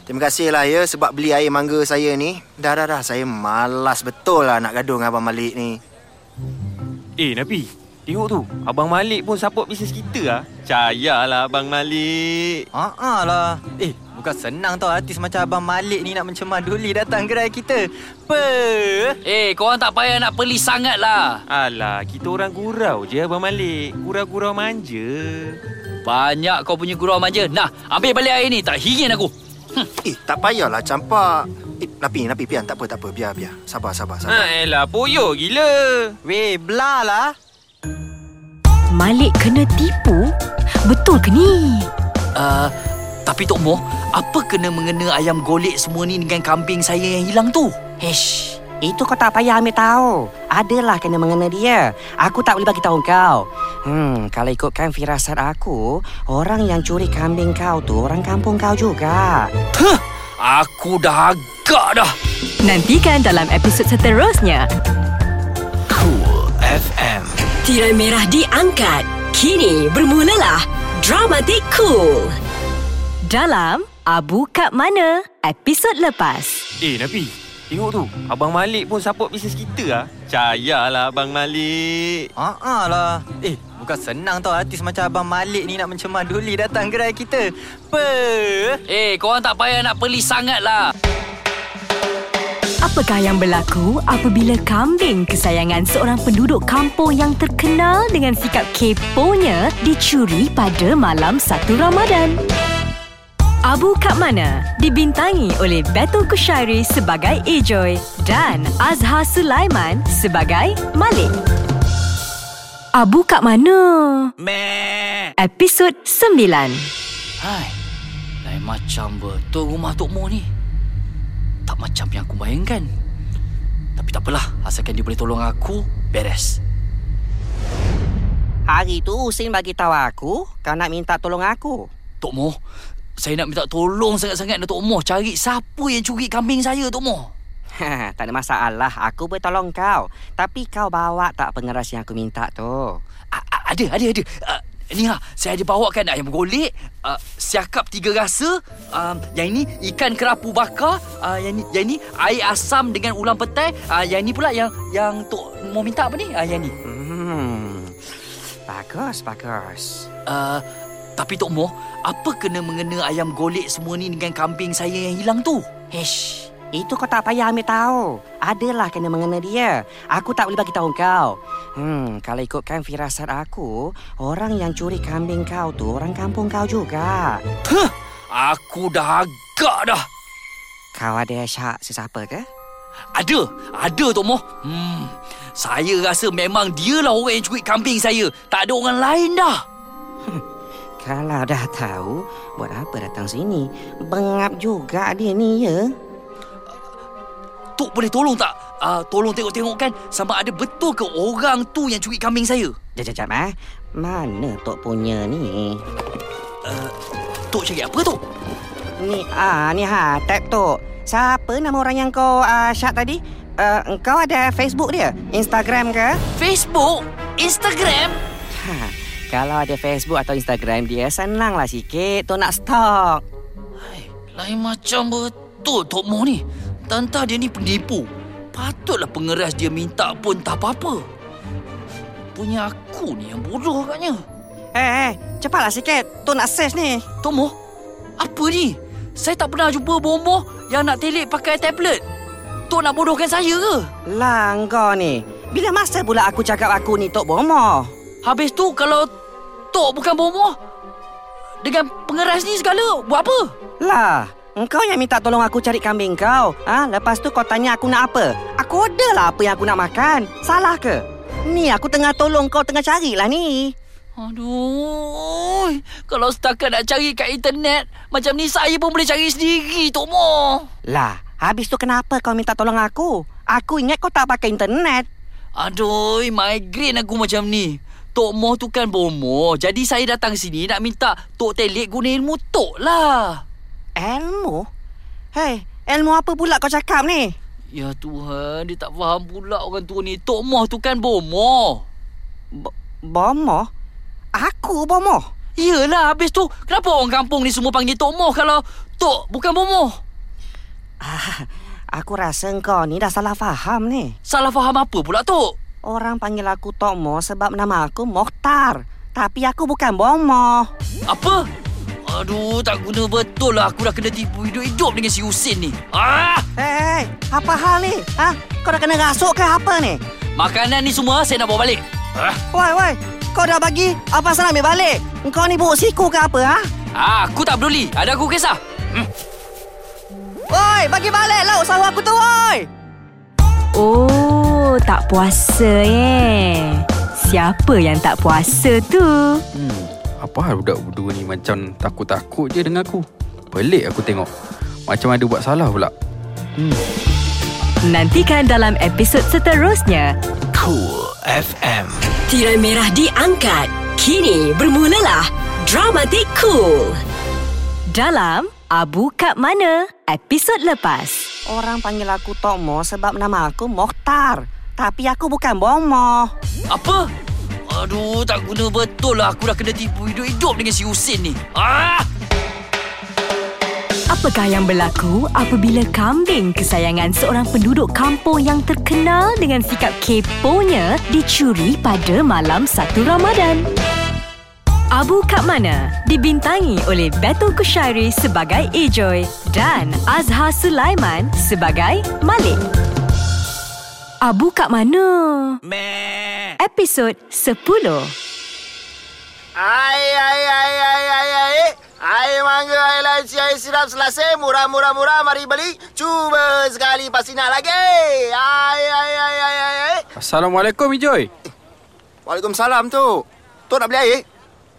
Terima kasih lah ya sebab beli air mangga saya ni. Dah dah dah saya malas betul lah nak gaduh dengan Abang Malik ni. Eh, Nabi. Tengok tu. Abang Malik pun support bisnes kita lah. Cayalah Abang Malik. Ah uh lah. Eh, bukan senang tau artis macam Abang Malik ni nak mencemar duli datang gerai kita. Pe. Eh, korang tak payah nak peli sangat lah. Alah, kita orang gurau je Abang Malik. Gurau-gurau manja. Banyak kau punya gurau manja. Nah, ambil balik air ni. Tak ingin aku. Eh, tak payahlah campak. Eh, Napi, Napi, Pian. Tak apa, tak apa. Biar, biar. Sabar, sabar, sabar. Ha, elah, poyo gila. Weh, belah lah. Malik kena tipu? Betul ke ni? Uh, tapi Tok Mo, apa kena mengena ayam golek semua ni dengan kambing saya yang hilang tu? Hish, itu kau tak payah ambil tahu. Adalah kena mengena dia. Aku tak boleh bagi tahu kau. Hmm, kalau ikutkan firasat aku, orang yang curi kambing kau tu orang kampung kau juga. Huh, aku dah agak dah. Nantikan dalam episod seterusnya. Cool FM. Tirai merah diangkat. Kini bermulalah Dramatik Cool. Dalam Abu Kat Mana? Episod lepas. Eh, Nabi. Tengok tu. Abang Malik pun support bisnes kita lah. Cayalah Abang Malik. Ah uh lah. Eh, bukan senang tau artis macam Abang Malik ni nak mencemar duli datang gerai kita. Pe. Eh, korang tak payah nak peli sangat lah. Apakah yang berlaku apabila kambing kesayangan seorang penduduk kampung yang terkenal dengan sikap keponya dicuri pada malam satu Ramadan? Abu Kat Mana dibintangi oleh Betul Kushairi sebagai Ejoy dan Azhar Sulaiman sebagai Malik. Abu Kat Mana? Meh. Episod 9. Hai. Lain macam betul rumah Tok Mo ni. Tak macam yang aku bayangkan. Tapi tak apalah. Asalkan dia boleh tolong aku, beres. Hari tu Husin bagi tahu aku kau nak minta tolong aku. Tok Mo, saya nak minta tolong sangat-sangat Tok Mo cari siapa yang curi kambing saya, Tok Mo. Ha, tak ada masalah. Aku boleh tolong kau. Tapi kau bawa tak pengeras yang aku minta tu? A- ada, ada, ada. Uh, ni ha, saya ada bawakan ayam golek, uh, siakap tiga rasa, um, yang ini ikan kerapu bakar, uh, yang ni yang ni air asam dengan ulam petai, uh, yang ni pula yang yang tok mau minta apa ni? Uh, yang ni. Hmm. Bagus, bagus. Uh, tapi Tok Mo, apa kena mengena ayam golek semua ni dengan kambing saya yang hilang tu? Hish, itu kau tak payah ambil tahu. Adalah kena mengena dia. Aku tak boleh bagi tahu kau. Hmm, kalau ikutkan firasat aku, orang yang curi kambing kau tu orang kampung kau juga. Huh, aku dah agak dah. Kau ada syak sesiapa ke? Ada, ada Tok Mo. Hmm, saya rasa memang dialah orang yang curi kambing saya. Tak ada orang lain dah. Kalau dah tahu, buat apa datang sini? Bengap juga dia ni ya. Tok boleh tolong tak? Uh, tolong tengok-tengok kan sama ada betul ke orang tu yang curi kambing saya. Jap, jap, jap eh. Mana Tok punya ni? Uh, tok cari apa Tok? Ni, ah, ni ha, tap Tok. Siapa nama orang yang kau uh, syak tadi? Uh, kau ada Facebook dia? Instagram ke? Facebook? Instagram? Kalau ada Facebook atau Instagram dia, senanglah sikit Tok nak stok. Hai, lain macam betul Tok Mo ni. Tantah dia ni penipu. Patutlah pengeras dia minta pun tak apa-apa. Punya aku ni yang bodoh agaknya. Eh, eh, cepatlah sikit. Tok nak save ni. Tok Mo, apa ni? Saya tak pernah jumpa bomoh yang nak telik pakai tablet. Tok nak bodohkan saya ke? Lah, kau ni. Bila masa pula aku cakap aku ni Tok Bomo? Habis tu kalau Tok bukan bomoh, dengan pengeras ni segala, buat apa? Lah, engkau yang minta tolong aku cari kambing kau. Ah, ha? lepas tu kau tanya aku nak apa? Aku order lah apa yang aku nak makan. Salah ke? Ni aku tengah tolong kau tengah carilah ni. Aduh, kalau setakat nak cari kat internet, macam ni saya pun boleh cari sendiri, Tok Mo. Lah, habis tu kenapa kau minta tolong aku? Aku ingat kau tak pakai internet. Aduh, migraine aku macam ni. Tok Mo tu kan bomoh. Jadi saya datang sini nak minta Tok Telik guna ilmu Tok lah. Ilmu? Hei, ilmu apa pula kau cakap ni? Ya Tuhan, dia tak faham pula orang tua ni. Tok Moh tu kan bomoh. B- bomoh? Aku bomoh? Yelah, habis tu kenapa orang kampung ni semua panggil Tok Moh kalau Tok bukan bomoh? Ah, aku rasa kau ni dah salah faham ni. Salah faham apa pula, Tok? Orang panggil aku Tok Mo sebab nama aku Mokhtar. Tapi aku bukan bomoh. Apa? Aduh, tak guna betul lah. Aku dah kena tipu hidup-hidup dengan si Husin ni. Ah! Hei, apa hal ni? Ha? Kau dah kena rasuk ke apa ni? Makanan ni semua saya nak bawa balik. Ah. Woi, woi. Kau dah bagi, apa salah ambil balik? Kau ni buruk siku ke apa, ha? Ah, aku tak peduli. Ada aku kisah. Hmm. Woi, bagi balik lah usaha aku tu, woi! Oh, tak puasa eh. Siapa yang tak puasa tu? Hmm, apa hal budak berdua ni macam takut-takut je dengan aku? Pelik aku tengok. Macam ada buat salah pula. Hmm. Nantikan dalam episod seterusnya. Cool FM. Tirai merah diangkat. Kini bermulalah Dramatik Cool. Dalam Abu Kat Mana? Episod lepas. Orang panggil aku Tok Mo sebab nama aku Mokhtar. Tapi aku bukan bomoh. Apa? Aduh, tak guna betul lah. Aku dah kena tipu hidup-hidup dengan si Husin ni. Ah! Apakah yang berlaku apabila kambing kesayangan seorang penduduk kampung yang terkenal dengan sikap keponya dicuri pada malam satu Ramadan? Abu Kat Mana dibintangi oleh Betul Kushairi sebagai Ejoy dan Azhar Sulaiman sebagai Malik. Abu Kat Mana? Episod 10. Ai, ai, ai, ai, ai, ai. Air mangga, air laci, air sirap selasih. Murah, murah, murah. Mari beli. Cuba sekali, pasti nak lagi. Ai, ai, ai, ai, ai, ai. Assalamualaikum, Ijoy. Waalaikumsalam, tu. Tu nak beli air?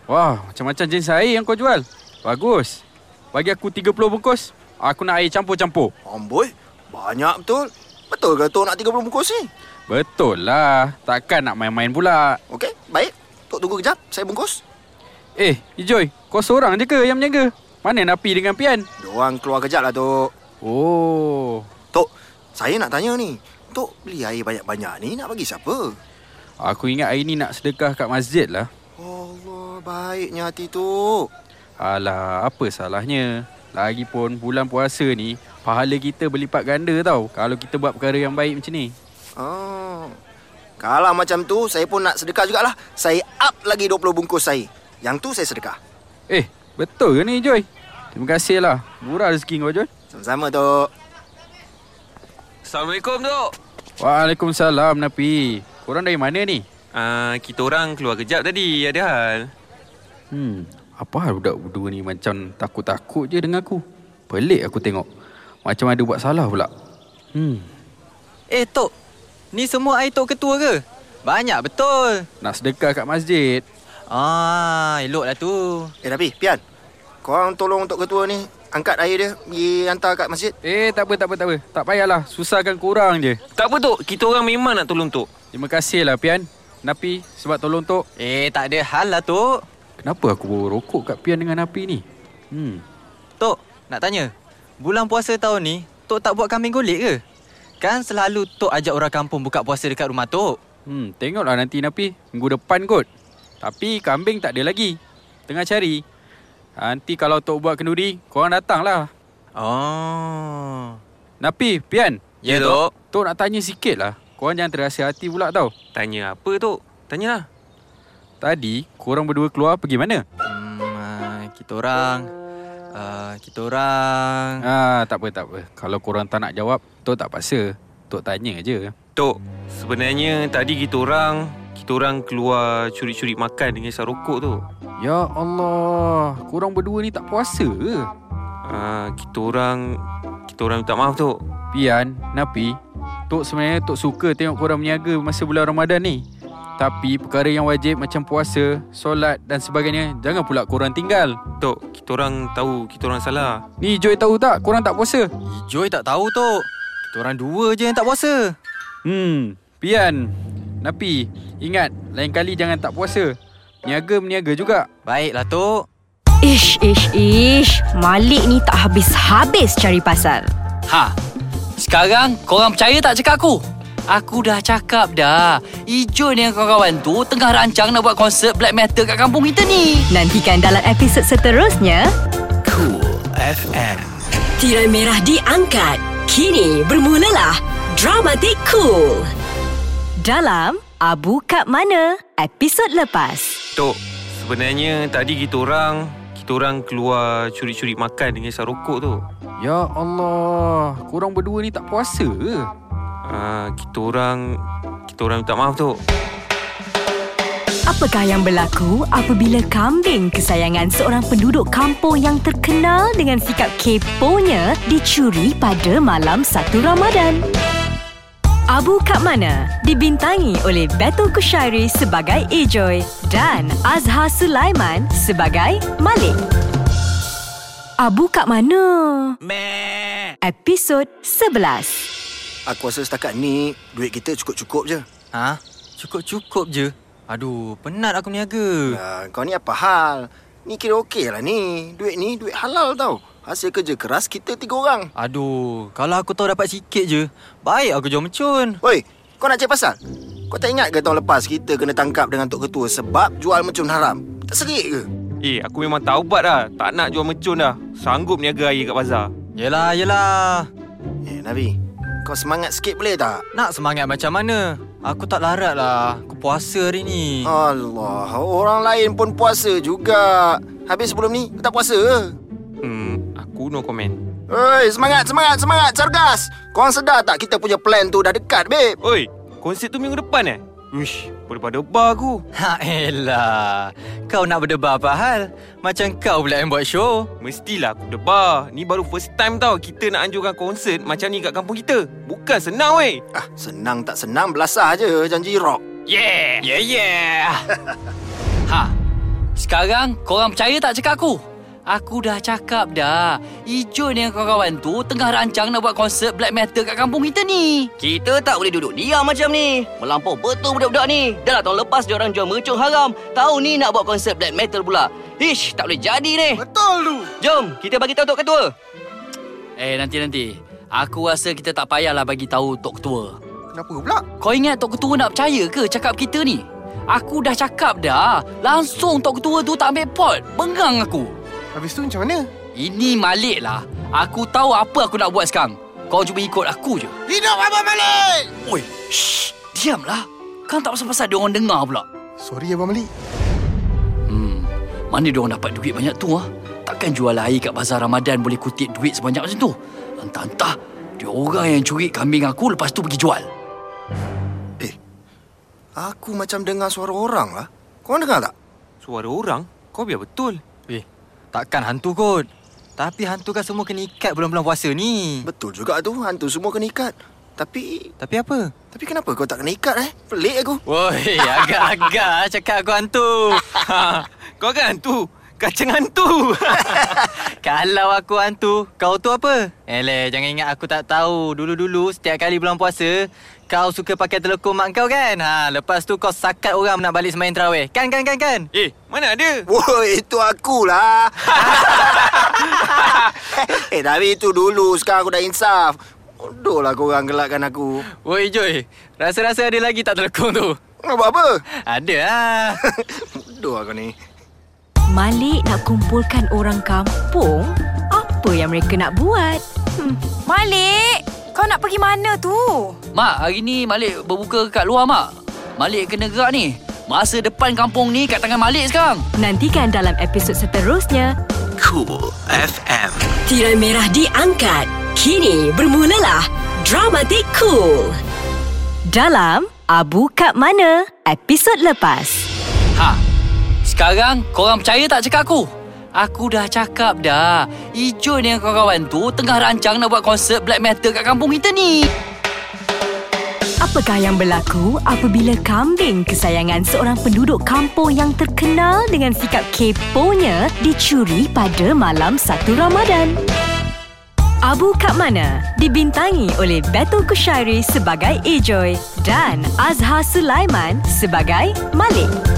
Wah, macam-macam jenis air yang kau jual. Bagus. Bagi aku 30 bungkus. Aku nak air campur-campur. Amboi, banyak betul. Betul ke tu nak 30 bungkus ni? Betul lah. Takkan nak main-main pula. Okey, baik. Tok tunggu kejap, saya bungkus. Eh, Ijoy, kau seorang je ke yang menjaga? Mana Napi dengan Pian? Diorang keluar kejap lah, Tok. Oh. Tok, saya nak tanya ni. Tok beli air banyak-banyak ni nak bagi siapa? Aku ingat air ni nak sedekah kat masjid lah. Allah, baiknya hati Tok. Alah, apa salahnya? Lagipun bulan puasa ni, pahala kita berlipat ganda tau kalau kita buat perkara yang baik macam ni. Oh. Kalau macam tu, saya pun nak sedekah jugalah. Saya up lagi 20 bungkus air. Yang tu saya sedekah. Eh, betul ke ni Joy? Terima kasih lah. Murah rezeki kau Joy. Sama-sama, Tok. Assalamualaikum, Tok. Waalaikumsalam, Napi. Korang dari mana ni? Uh, kita orang keluar kejap tadi. Ada hal. Hmm, apa hal budak berdua ni macam takut-takut je dengan aku? Pelik aku tengok. Macam ada buat salah pula. Hmm, Eh, Tok. Ni semua air Tok Ketua ke? Banyak betul. nak sedekah kat masjid. Ah, eloklah tu. Eh, tapi, Pian. Korang tolong Tok Ketua ni angkat air dia pergi hantar kat masjid. Eh, tak apa, tak apa, tak apa. Tak payahlah. Susahkan korang je. Tak apa, Tok. Kita orang memang nak tolong, Tok. Terima kasih lah, Pian. Napi, sebab tolong Tok. Eh, tak ada hal lah, Tok. Kenapa aku rokok kat Pian dengan Napi ni? Hmm, Tok, nak tanya. Bulan puasa tahun ni, Tok tak buat kambing golek ke? Kan selalu Tok ajak orang kampung buka puasa dekat rumah Tok. hmm tengoklah nanti Napi. Minggu depan kot. Tapi kambing tak ada lagi. Tengah cari. Nanti kalau Tok buat kenduri, korang datang lah. Oh. Napi, Pian. Ya, Tok. Tok nak tanya sikit lah. Korang jangan terasa hati pula tau. Tanya apa, Tok? Tanyalah. Tadi, korang berdua keluar pergi mana? Hmm, ah, kita orang... Uh, kita orang... Ah, tak apa, tak apa. Kalau korang tak nak jawab, Tok tak paksa. Tok tanya je. Tok, sebenarnya tadi kita orang... Kita orang keluar curi-curi makan dengan isap rokok tu. Ya Allah, korang berdua ni tak puasa ke? Uh, kita orang... Kita orang minta maaf, Tok. Pian, Napi, Tok sebenarnya Tok suka tengok korang berniaga masa bulan Ramadan ni. Tapi perkara yang wajib macam puasa, solat dan sebagainya, jangan pula korang tinggal. Tok, kita orang tahu kita orang salah. Ni Joy tahu tak korang tak puasa? Joy tak tahu, Tok. Kita orang dua je yang tak puasa. Hmm, Pian, Napi, ingat lain kali jangan tak puasa. Niaga meniaga juga. Baiklah, Tok. Ish, ish, ish. Malik ni tak habis-habis cari pasal. Ha. Sekarang korang percaya tak cakap aku? Aku dah cakap dah. Ijo ni yang kawan-kawan tu tengah rancang nak buat konsert black metal kat kampung kita ni. Nantikan dalam episod seterusnya. Cool FM. Tirai merah diangkat. Kini bermulalah Dramatik Cool. Dalam Abu Kat Mana? Episod lepas. Tok, sebenarnya tadi kita orang... Kita orang keluar curi-curi makan dengan isap rokok tu. Ya Allah, korang berdua ni tak puasa ke? Uh, kita orang... Kita orang minta maaf, Tok. Apakah yang berlaku apabila kambing kesayangan seorang penduduk kampung yang terkenal dengan sikap keponya dicuri pada malam satu Ramadan? Abu Kat Mana dibintangi oleh Betul Kushairi sebagai Ejoy dan Azhar Sulaiman sebagai Malik. Abu Kat Mana? Episod 11. Aku rasa setakat ni, duit kita cukup-cukup je. Ha? Cukup-cukup je? Aduh, penat aku berniaga. Nah, kau ni apa hal? Ni kira okey lah ni. Duit ni duit halal tau. Hasil kerja keras kita tiga orang. Aduh, kalau aku tahu dapat sikit je, baik aku jual mercun. Woi, kau nak cari pasal? Kau tak ingat ke tahun lepas kita kena tangkap dengan Tok Ketua sebab jual mercun haram? Tak serik ke? Eh, aku memang taubat dah. Tak nak jual mercun dah. Sanggup niaga air kat bazar. Yelah, yelah. Eh, Nabi, kau semangat sikit boleh tak? Nak semangat macam mana? Aku tak larat lah. Aku puasa hari ni. Allah, orang lain pun puasa juga. Habis sebelum ni, kau tak puasa ke? Hmm, aku no comment. Oi, semangat, semangat, semangat, cergas. Korang sedar tak kita punya plan tu dah dekat, babe? Oi, konsert tu minggu depan eh? Uish, boleh pada bar aku. Ha elah. Kau nak berdebar apa hal? Macam kau pula yang buat show. Mestilah aku debar. Ni baru first time tau kita nak anjurkan konsert macam ni kat kampung kita. Bukan senang weh. Ah, senang tak senang, belasah je janji rock. Yeah! Yeah, yeah. Ha. Sekarang korang percaya tak cakap aku? Aku dah cakap dah. Ijo ni yang kawan-kawan tu tengah rancang nak buat konsert black metal kat kampung kita ni. Kita tak boleh duduk diam macam ni. Melampau betul budak-budak ni. Dah lah tahun lepas dia orang jual mercung haram. Tahun ni nak buat konsert black metal pula. Ish, tak boleh jadi ni. Betul tu. Jom, kita bagi tahu Tok Ketua. Eh, nanti-nanti. Aku rasa kita tak payahlah bagi tahu Tok Ketua. Kenapa pula? Kau ingat Tok Ketua nak percaya ke cakap kita ni? Aku dah cakap dah. Langsung Tok Ketua tu tak ambil pot. Bengang aku. Habis tu macam mana? Ini Malik lah. Aku tahu apa aku nak buat sekarang. Kau cuba ikut aku je. Hidup Abang Malik! Oi, shh, diamlah. Kan tak pasal-pasal dia orang dengar pula. Sorry Abang Malik. Hmm, mana dia orang dapat duit banyak tu ah? Takkan jual air kat bazar Ramadan boleh kutip duit sebanyak macam tu? Entah-entah, dia orang yang curi kambing aku lepas tu pergi jual. Aku macam dengar suara orang lah. Korang dengar tak? Suara orang? Kau biar betul. Eh, takkan hantu kot. Tapi hantu kan semua kena ikat bulan-bulan puasa ni. Betul juga tu, hantu semua kena ikat. Tapi... Tapi apa? Tapi kenapa kau tak kena ikat eh? Pelik aku. Woi, agak-agak cakap aku hantu. Kau kan hantu. Kacang hantu. Kalau aku hantu, kau tu apa? Eleh, jangan ingat aku tak tahu. Dulu-dulu, setiap kali bulan puasa, kau suka pakai telekom mak kau kan? Ha, lepas tu kau sakat orang nak balik sembahyang tarawih. Kan, kan, kan, kan? eh, mana ada? Woi, itu akulah. eh, tapi itu dulu. Sekarang aku dah insaf. Bodoh lah korang gelakkan aku. Woi, Joy. Rasa-rasa ada lagi tak telekom tu? Nak buat apa? Ada lah. Bodoh aku ni. Malik nak kumpulkan orang kampung? Apa yang mereka nak buat? Hmm. Malik, kau nak pergi mana tu? Mak, hari ni Malik berbuka kat luar, Mak. Malik kena gerak ni. Masa depan kampung ni kat tangan Malik sekarang. Nantikan dalam episod seterusnya. Cool FM. Tirai merah diangkat. Kini bermulalah Dramatik Cool. Dalam Abu Kat Mana? Episod lepas. Ha. Sekarang korang percaya tak cakap aku? Aku dah cakap dah. Ni yang kawan-kawan tu tengah rancang nak buat konsert black metal kat kampung kita ni. Apakah yang berlaku apabila kambing kesayangan seorang penduduk kampung yang terkenal dengan sikap keponya dicuri pada malam 1 Ramadan? Abu Kat Mana dibintangi oleh Betul Kushairi sebagai Ejoy dan Azhar Sulaiman sebagai Malik.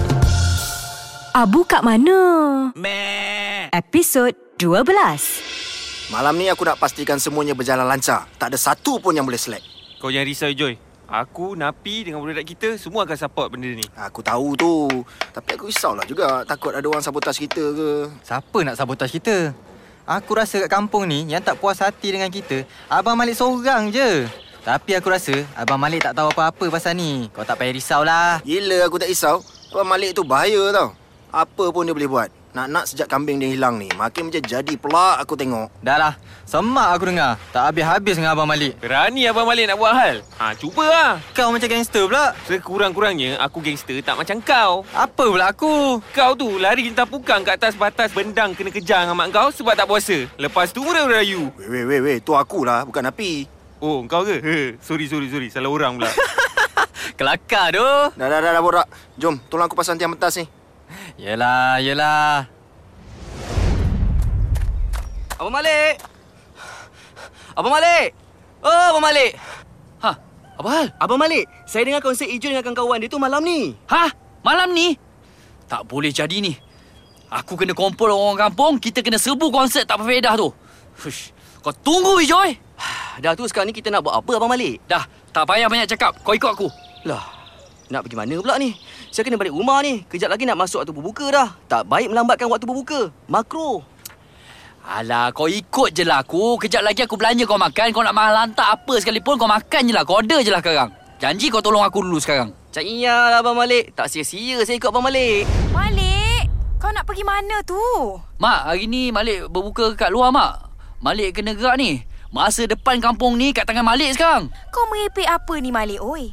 Abu Kat Mana? Episod 12. Malam ni aku nak pastikan semuanya berjalan lancar. Tak ada satu pun yang boleh slack. Kau jangan risau, Joy. Aku, Napi dengan budak kita semua akan support benda ni. Aku tahu tu. Tapi aku risaulah juga. Takut ada orang sabotaj kita ke. Siapa nak sabotaj kita? Aku rasa kat kampung ni yang tak puas hati dengan kita, Abang Malik seorang je. Tapi aku rasa Abang Malik tak tahu apa-apa pasal ni. Kau tak payah risaulah. Gila aku tak risau. Abang Malik tu bahaya tau. Apa pun dia boleh buat. Nak-nak sejak kambing dia hilang ni. Makin macam jadi pula aku tengok. Dah lah. Semak aku dengar. Tak habis-habis dengan Abang Malik. Berani Abang Malik nak buat hal? Ha, cubalah. Kau macam gangster pula. Sekurang-kurangnya aku gangster tak macam kau. Apa pula aku? Kau tu lari jentah pukang kat atas batas bendang kena kejar dengan mak kau sebab tak puasa. Lepas tu merayu. Weh, weh, weh, weh. Tu akulah. Bukan Napi. Oh, kau ke? He, sorry, sorry, sorry. Salah orang pula. Kelakar tu. Dah, dah, dah, dah borak. Jom, tolong aku pasang tiang pentas ni. Yelah, yelah. Abang Malik. Abang Malik. Oh, Abang Malik. Ha, apa hal? Abang Malik, saya dengar konsert Ijo dengan kawan-kawan dia tu malam ni. Ha? Malam ni? Tak boleh jadi ni. Aku kena kumpul orang kampung, kita kena serbu konsert tak berfaedah tu. Hush. Kau tunggu, Joy. Dah tu sekarang ni kita nak buat apa Abang Malik? Dah, tak payah banyak cakap. Kau ikut aku. Lah, nak pergi mana pula ni? Saya kena balik rumah ni. Kejap lagi nak masuk waktu berbuka dah. Tak baik melambatkan waktu berbuka. Makro. Alah, kau ikut je lah aku. Kejap lagi aku belanja kau makan. Kau nak mahal hantar apa sekalipun, kau makan je lah. Kau order je lah sekarang. Janji kau tolong aku dulu sekarang. Cak iyalah Abang Malik. Tak sia-sia saya ikut Abang Malik. Malik, kau nak pergi mana tu? Mak, hari ni Malik berbuka kat luar, Mak. Malik kena gerak ni. Masa depan kampung ni kat tangan Malik sekarang. Kau merepek apa ni Malik, oi?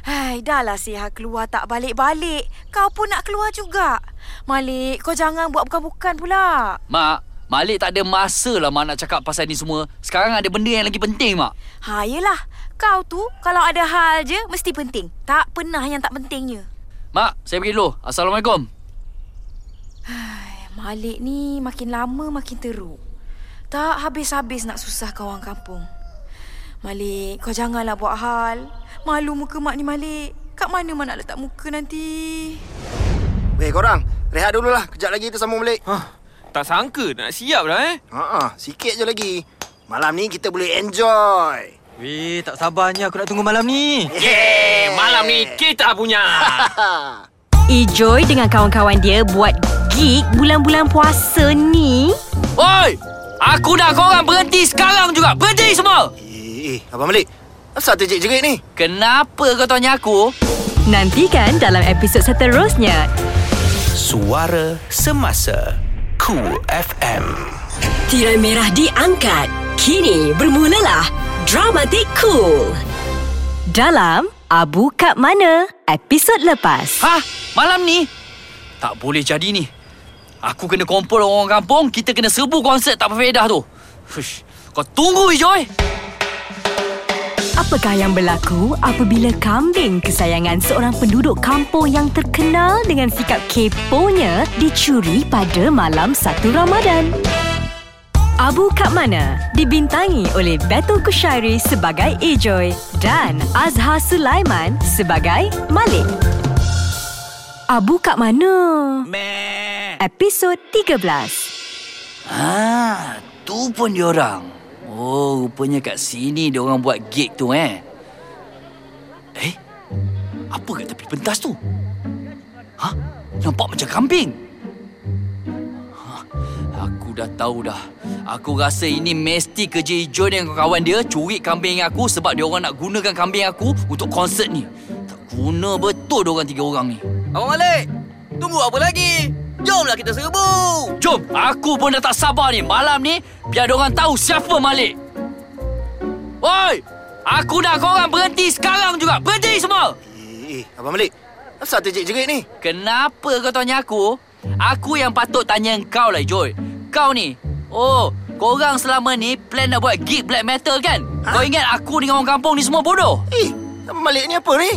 Hai, dah lah sihat keluar tak balik-balik. Kau pun nak keluar juga. Malik, kau jangan buat bukan-bukan pula. Mak, Malik tak ada masa lah Mak nak cakap pasal ni semua. Sekarang ada benda yang lagi penting, Mak. Ha, yelah. Kau tu, kalau ada hal je, mesti penting. Tak pernah yang tak pentingnya. Mak, saya pergi dulu. Assalamualaikum. Hai, Malik ni makin lama makin teruk. Tak habis-habis nak susahkan orang kampung. Malik, kau janganlah buat hal. Malu muka mak ni Malik. Kat mana mak nak letak muka nanti? Weh korang, rehat dululah. Kejap lagi kita sambung balik. Hah, tak sangka nak siap dah eh. Ha sikit je lagi. Malam ni kita boleh enjoy. Weh, tak sabarnya aku nak tunggu malam ni. Yeay, malam ni kita punya. Enjoy dengan kawan-kawan dia buat gig bulan-bulan puasa ni. Oi! Aku nak korang berhenti sekarang juga. Berhenti semua! Eh, eh Abang Malik. Asal terjerit-jerit ni? Kenapa kau tanya aku? Nantikan dalam episod seterusnya. Suara Semasa Cool FM Tirai merah diangkat. Kini bermulalah Dramatik Cool. Dalam Abu Kat Mana? Episod lepas. Hah? Malam ni? Tak boleh jadi ni. Aku kena kumpul orang kampung, kita kena serbu konsert tak berfaedah tu. Hush. Kau tunggu, Joy. Apakah yang berlaku apabila kambing kesayangan seorang penduduk kampung yang terkenal dengan sikap keponya dicuri pada malam 1 Ramadan? Abu Kat Mana dibintangi oleh Betul Kushairi sebagai Ejoy dan Azhar Sulaiman sebagai Malik. Abu Kat Mana? Episod 13. Ha, tu pun diorang. Oh, rupanya kat sini diorang buat gig tu eh. Eh, apa kat tepi pentas tu? Ha? Nampak macam kambing. Ha, aku dah tahu dah. Aku rasa ini mesti kerja hijau dengan kawan dia curi kambing aku sebab diorang nak gunakan kambing aku untuk konsert ni. Tak guna betul diorang tiga orang ni. Abang Malik, tunggu apa lagi? Jomlah kita serbu. Jom, aku pun dah tak sabar ni. Malam ni, biar diorang tahu siapa Malik. Oi! Aku nak korang berhenti sekarang juga. Berhenti semua! Eh, eh Abang Malik. Asal terjerit-jerit ni? Kenapa kau tanya aku? Aku yang patut tanya kau lah, Joy. Kau ni, oh, korang selama ni plan nak buat gig black metal kan? Ha? Kau ingat aku dengan orang kampung ni semua bodoh? Eh, Malik ni apa ni?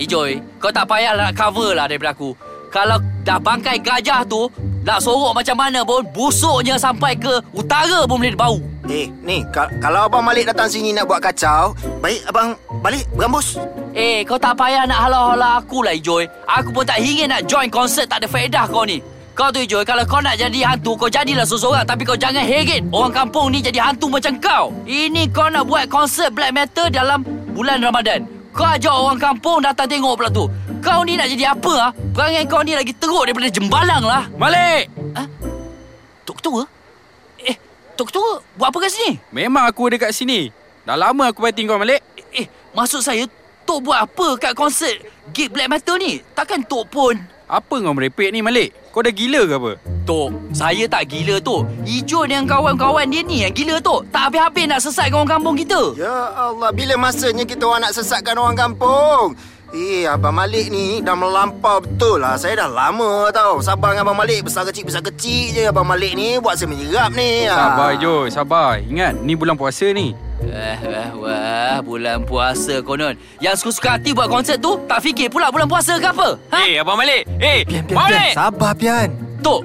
Ijoy, kau tak payah nak cover lah daripada aku. Kalau dah bangkai gajah tu, nak sorok macam mana pun, busuknya sampai ke utara pun boleh bau. Eh, ni, ka- kalau Abang Malik datang sini nak buat kacau, baik Abang balik berambus. Eh, kau tak payah nak halau-halau aku lah, Ijoy. Aku pun tak ingin nak join konsert tak ada faedah kau ni. Kau tu, Ijoy, kalau kau nak jadi hantu, kau jadilah seseorang. Tapi kau jangan heret orang kampung ni jadi hantu macam kau. Ini kau nak buat konsert black metal dalam bulan Ramadan. Kau ajak orang kampung datang tengok pula tu. Kau ni nak jadi apa ah? Perangai kau ni lagi teruk daripada jembalang lah. Malik! Ha? Tok Ketua? Eh, Tok Ketua buat apa kat sini? Memang aku ada kat sini. Dah lama aku batin kau, Malik. Eh, maksud saya, Tok buat apa kat konsert gig black metal ni? Takkan Tok pun... Apa kau merepek ni, Malik? Kau dah gila ke apa? Tok, saya tak gila, Tok. Ijo dengan kawan-kawan dia ni yang gila, Tok. Tak habis-habis nak sesatkan orang kampung kita. Ya Allah, bila masanya kita orang nak sesatkan orang kampung? Eh, Abang Malik ni dah melampau betul lah. Saya dah lama tau. Sabar dengan Abang Malik. Besar kecil, besar kecil je. Abang Malik ni buat saya menyerap ni. Sabar, Jo. Sabar. Ingat, ni bulan puasa ni. Wah, wah, wah, bulan puasa konon. Yang suka-suka hati buat konsert tu, tak fikir pula bulan puasa ke apa? Ha? Eh, Abang Malik. Eh, Pian, pian, Malik. pian. Sabar, Pian. Tok,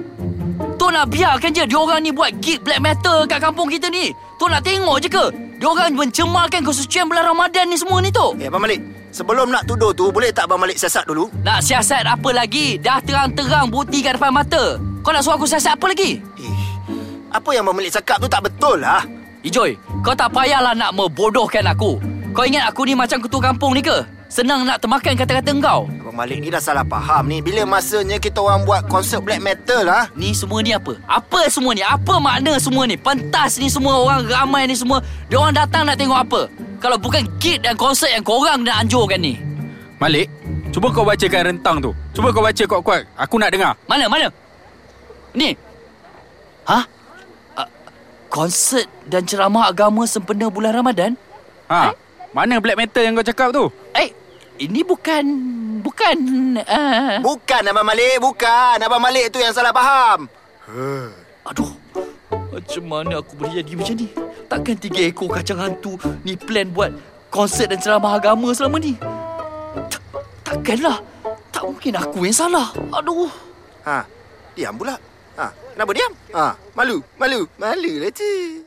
Tok nak biarkan je diorang ni buat gig black metal kat kampung kita ni. Tok nak tengok je ke? Diorang mencemarkan kesucian bulan Ramadan ni semua ni, Tok. Eh, Abang Malik. Sebelum nak tuduh tu, boleh tak Abang Malik siasat dulu? Nak siasat apa lagi? Dah terang-terang bukti kat depan mata. Kau nak suruh aku siasat apa lagi? Eh, apa yang Abang Malik cakap tu tak betul lah. Ijoy, kau tak payahlah nak membodohkan aku. Kau ingat aku ni macam ketua kampung ni ke? Senang nak termakan kata-kata engkau. Malik ni dah salah faham ni. Bila masanya kita orang buat konsert black metal lah. Ni semua ni apa? Apa semua ni? Apa makna semua ni? Pentas ni semua orang ramai ni semua. Dia orang datang nak tengok apa? Kalau bukan gig dan konsert yang korang nak anjurkan ni. Malik, cuba kau bacakan rentang tu. Cuba kau baca kuat-kuat. Aku nak dengar. Mana? Mana? Ni. Hah? Uh, konsert dan ceramah agama sempena bulan Ramadan? Ha. Mana black metal yang kau cakap tu? Eh, ini bukan bukan uh... Bukan Abang Malik, bukan. Abang Malik tu yang salah faham. Aduh. Macam mana aku boleh jadi macam ni? Takkan tiga ekor kacang hantu ni plan buat konsert dan ceramah agama selama ni? Tak, takkanlah. Tak mungkin aku yang salah. Aduh. Ha, diam pula. Ha, kenapa diam? Ha, malu, malu, malu lah cik.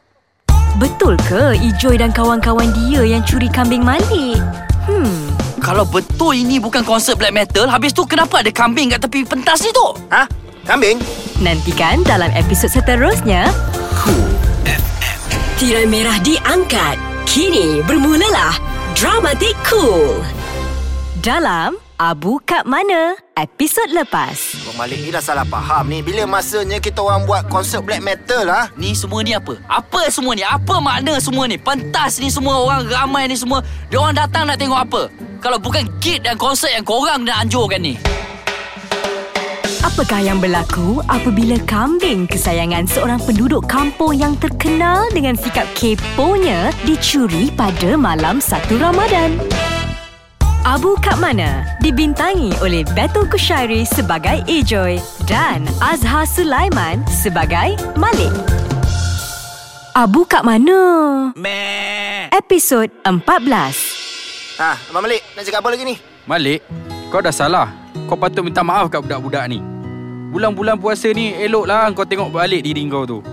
Betul ke Ijoy dan kawan-kawan dia yang curi kambing Malik? Hmm, Kalau betul ini bukan konsert black metal, habis tu kenapa ada kambing kat tepi pentas ni tu? Ha? Kambing? nantikan dalam episod seterusnya. Tirai merah diangkat. Kini bermulalah Dramatik Cool. Dalam Abu Kat Mana? Episod lepas. Abang Malik ni dah salah faham ni. Bila masanya kita orang buat konsert black metal lah. Ni semua ni apa? Apa semua ni? Apa makna semua ni? Pentas ni semua orang ramai ni semua. Dia orang datang nak tengok apa? Kalau bukan gig dan konsert yang korang nak anjurkan ni. Apakah yang berlaku apabila kambing kesayangan seorang penduduk kampung yang terkenal dengan sikap keponya dicuri pada malam 1 Ramadan? Abu Kat Mana dibintangi oleh Betul Kushairi sebagai Ejoy dan Azhar Sulaiman sebagai Malik. Abu Kat Mana? Episod 14. Ha, Abang Malik nak cakap apa lagi ni? Malik, kau dah salah. Kau patut minta maaf kat budak-budak ni. Bulan-bulan puasa ni eloklah kau tengok balik diri kau tu.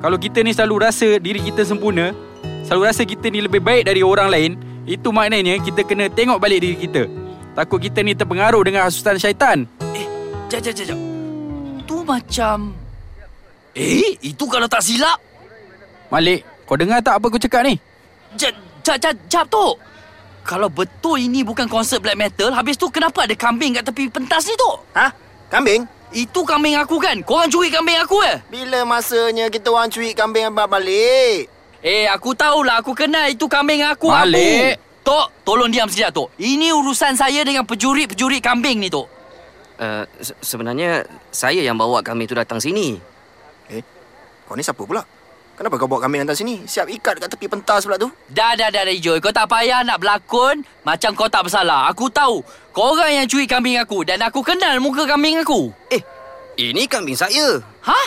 Kalau kita ni selalu rasa diri kita sempurna, selalu rasa kita ni lebih baik dari orang lain, itu maknanya kita kena tengok balik diri kita. Takut kita ni terpengaruh dengan hasutan syaitan. Jap, jap, jap, jap. Tu macam... Eh, itu kalau tak silap. Malik, kau dengar tak apa aku cakap ni? Jap, jap, jap, jap tu. Kalau betul ini bukan konsert black metal, habis tu kenapa ada kambing kat tepi pentas ni tu? Ha? Kambing? Itu kambing aku kan? Korang curi kambing aku eh? Bila masanya kita orang curi kambing Abang Malik? Eh, aku tahulah. Aku kenal itu kambing aku. Malik. Abu. Tok, tolong diam sekejap, Tok. Ini urusan saya dengan pencuri-pencuri kambing ni, Tok. Uh, se- sebenarnya saya yang bawa kambing tu datang sini. Eh, kau ni siapa pula? Kenapa kau bawa kambing datang sini? Siap ikat kat tepi pentas pula tu? Dah, dah, dah, dah, Joy. Kau tak payah nak berlakon macam kau tak bersalah. Aku tahu. Korang yang curi kambing aku dan aku kenal muka kambing aku. Eh, ini kambing saya. Hah?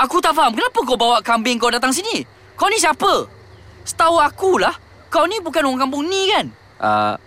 Aku tak faham. Kenapa kau bawa kambing kau datang sini? Kau ni siapa? Setahu akulah, kau ni bukan orang kampung ni kan? Uh,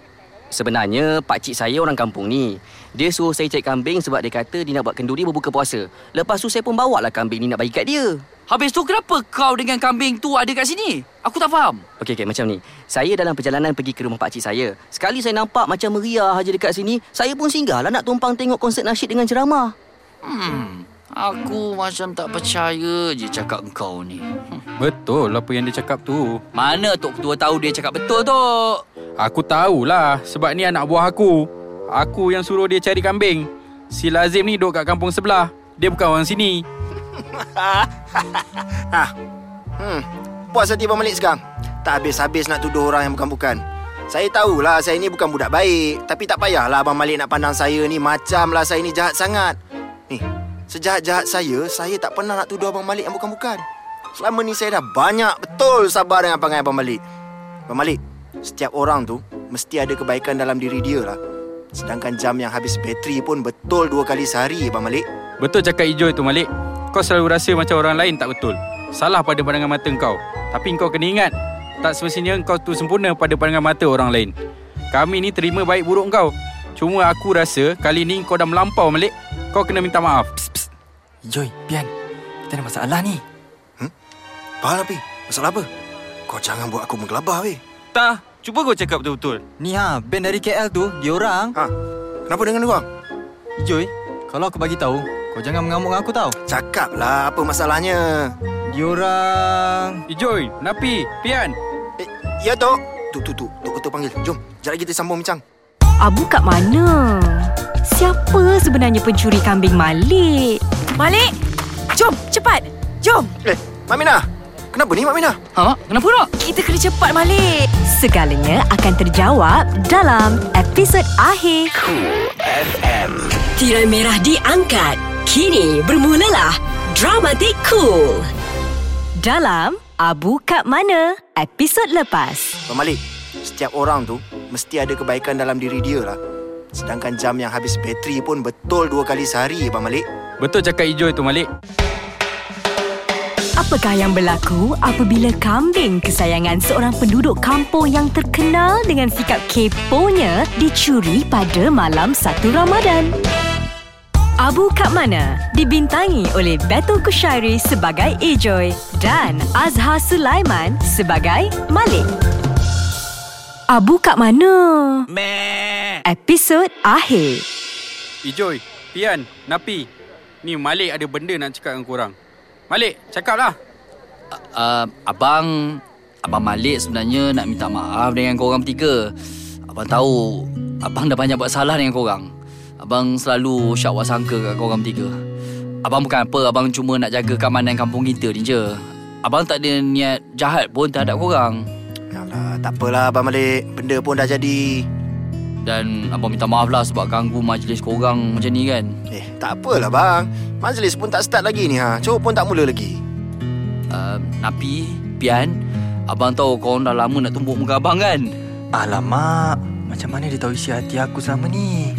sebenarnya pakcik saya orang kampung ni. Dia suruh saya cari kambing sebab dia kata dia nak buat kenduri berbuka puasa. Lepas tu saya pun bawa lah kambing ni nak bagi kat dia. Habis tu kenapa kau dengan kambing tu ada kat sini? Aku tak faham. Okey, okey, macam ni. Saya dalam perjalanan pergi ke rumah pakcik saya. Sekali saya nampak macam meriah aja dekat sini, saya pun singgah lah nak tumpang tengok konsert nasyid dengan ceramah. Hmm, aku macam tak percaya je cakap kau ni. Hmm. Betul apa yang dia cakap tu. Mana Tok Ketua tahu dia cakap betul, Tok? Aku tahulah sebab ni anak buah aku. Aku yang suruh dia cari kambing. Si Lazim ni duduk kat kampung sebelah. Dia bukan orang sini. ha. Hmm. Puas hati Abang Malik sekarang. Tak habis-habis nak tuduh orang yang bukan-bukan. Saya tahulah saya ni bukan budak baik. Tapi tak payahlah Abang Malik nak pandang saya ni macam lah saya ni jahat sangat. Ni, sejahat-jahat saya, saya tak pernah nak tuduh Abang Malik yang bukan-bukan. Selama ni saya dah banyak betul sabar dengan perangai Abang Malik. Abang Malik, setiap orang tu mesti ada kebaikan dalam diri dia lah. Sedangkan jam yang habis bateri pun betul dua kali sehari, Abang Malik. Betul cakap hijau itu Malik. Kau selalu rasa macam orang lain tak betul. Salah pada pandangan mata kau. Tapi kau kena ingat, tak semestinya kau tu sempurna pada pandangan mata orang lain. Kami ni terima baik buruk kau. Cuma aku rasa kali ni kau dah melampau Malik. Kau kena minta maaf. Psst, psst. Joy, Pian. Kita ada masalah ni. Faham Api? Masalah apa? Kau jangan buat aku menggelabah, weh. Tak, cuba kau cakap betul-betul. Ni ha, band dari KL tu, dia orang. Ha, kenapa dengan dia orang? Joy, kalau aku bagi tahu, kau jangan mengamuk dengan aku tau. Cakaplah apa masalahnya. Dia orang... Ijoy, Napi, Pian. Eh, ya, Tok. Tu, tu, tu. Tok Ketua panggil. Jom, sekejap lagi kita sambung bincang. Abu kat mana? Siapa sebenarnya pencuri kambing Malik? Malik, jom cepat. Jom. Eh, Mak Minah. Kenapa ni Mak Minah? Ha, Mak? Kenapa nak? Kita kena cepat Malik. Segalanya akan terjawab dalam episod akhir. FM. Tirai merah diangkat. Kini bermulalah Dramatik Cool. Dalam Abu kat mana? Episod lepas. Abang Malik, setiap orang tu mesti ada kebaikan dalam diri dia lah. Sedangkan jam yang habis bateri pun betul dua kali sehari, Abang Malik. Betul cakap hijau itu Malik. Apakah yang berlaku apabila kambing kesayangan seorang penduduk kampung yang terkenal dengan sikap keponya dicuri pada malam 1 Ramadan? Abu Kat Mana dibintangi oleh Betul Kushairi sebagai Ejoy dan Azhar Sulaiman sebagai Malik. Abu Kat Mana? Episod akhir. Ijoy, Pian, Napi. Ni Malik ada benda nak cakap dengan korang. Malik, cakaplah. Uh, abang Abang Malik sebenarnya nak minta maaf dengan korang bertiga Abang tahu Abang dah banyak buat salah dengan korang Abang selalu syak sangka kat korang bertiga Abang bukan apa Abang cuma nak jaga keamanan kampung kita ni je Abang tak ada niat jahat pun terhadap korang Alah, tak apalah Abang Malik. Benda pun dah jadi. Dan abang minta maaf lah sebab ganggu majlis korang macam ni kan Eh, tak apalah bang. Majlis pun tak start lagi ni ha. Cuk pun tak mula lagi. uh, Napi, Pian Abang tahu korang dah lama nak tumbuk muka abang kan Alamak, macam mana dia tahu isi hati aku selama ni?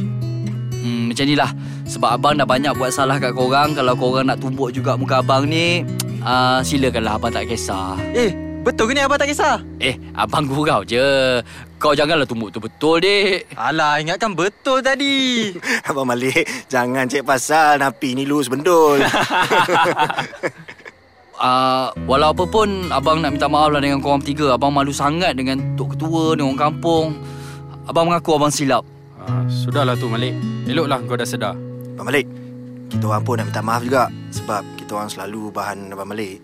Hmm, macam ni lah Sebab abang dah banyak buat salah kat korang Kalau korang nak tumbuk juga muka abang ni uh, Silakanlah abang tak kisah Eh, betul ke ni abang tak kisah? Eh, abang gurau je Kau janganlah tumbuk tu betul dek Alah, ingatkan betul tadi. Abang Malik, jangan cek pasal Napi ni lus bendul. uh, Walau apa pun Abang nak minta maaf lah dengan korang bertiga Abang malu sangat dengan Tok Ketua Dengan orang kampung Abang mengaku abang silap Ah, sudahlah tu Malik. Eloklah kau dah sedar. Abang Malik, kita orang pun nak minta maaf juga. Sebab kita orang selalu bahan Abang Malik.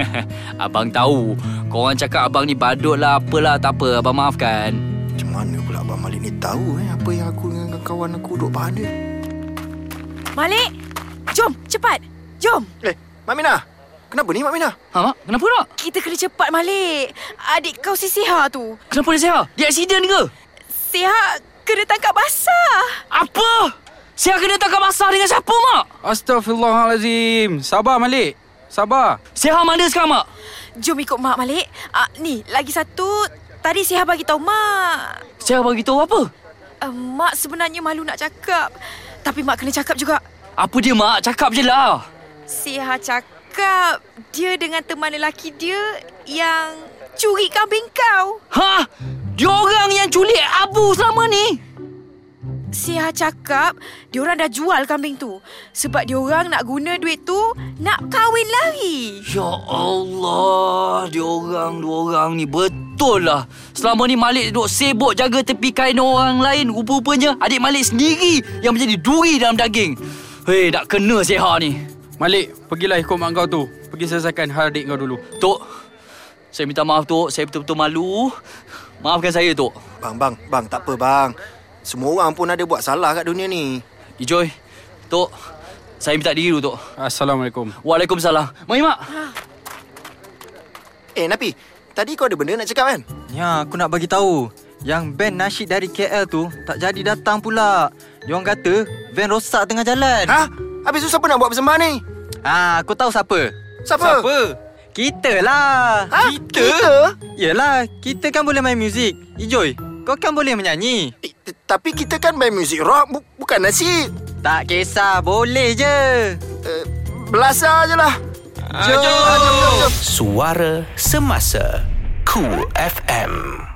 Abang tahu Korang cakap abang ni badut lah Apalah tak apa Abang maafkan Macam mana pula Abang Malik ni tahu eh apa yang aku dengan kawan aku duk bahan dia? Malik, jom cepat. Jom. Eh, Mak Minah. Kenapa ni Mak Minah? Ha, Mak? Kenapa nak? Kita kena cepat Malik. Adik kau si Siha tu. Kenapa dia Siha? Dia aksiden ke? Siha kena tangkap basah. Apa? Siha kena tangkap basah dengan siapa mak? Astaghfirullahalazim. Sabar Malik. Sabar. Siha mana sekarang mak? Jom ikut mak Malik. Ah, ni, lagi satu. Tadi Siha bagi tahu mak. Siha bagi tahu apa? Uh, mak sebenarnya malu nak cakap. Tapi mak kena cakap juga. Apa dia mak? Cakap je lah. Siha cakap dia dengan teman lelaki dia yang curi kambing kau. Ha? Dia orang yang culik Abu selama ni? Siha cakap diorang dah jual kambing tu sebab diorang nak guna duit tu nak kahwin lagi. Ya Allah, dia orang dua orang ni betul lah. Selama ni Malik duduk sibuk jaga tepi kain orang lain. Rupa-rupanya adik Malik sendiri yang menjadi duri dalam daging. Hei, tak kena Siha ni. Malik, pergilah ikut mak kau tu. Pergi selesaikan hal adik kau dulu. Tok, saya minta maaf Tok. Saya betul-betul malu. Maafkan saya Tok. Bang, bang, bang, tak apa bang. Semua orang pun ada buat salah kat dunia ni. Ijoy, Tok. Saya minta diri dulu Tok. Assalamualaikum. Waalaikumsalam. Mari Mak. Eh, Napi. Tadi kau ada benda nak cakap kan? Ya, aku nak bagi tahu. Yang band nasyid dari KL tu tak jadi datang pula. Diorang kata van rosak tengah jalan. Ha? Habis tu siapa nak buat persembahan ni? Ah, aku tahu siapa. Siapa? Siapa? Kita lah. Ha? Kita? Kita? Yelah, kita kan boleh main muzik. Ijoy, kau kan boleh menyanyi. Eh, tapi kita kan main muzik rock, bu- bukan nasyid. Tak kisah, boleh je. Uh, belasah je lah. Jom. Suara Semasa Cool FM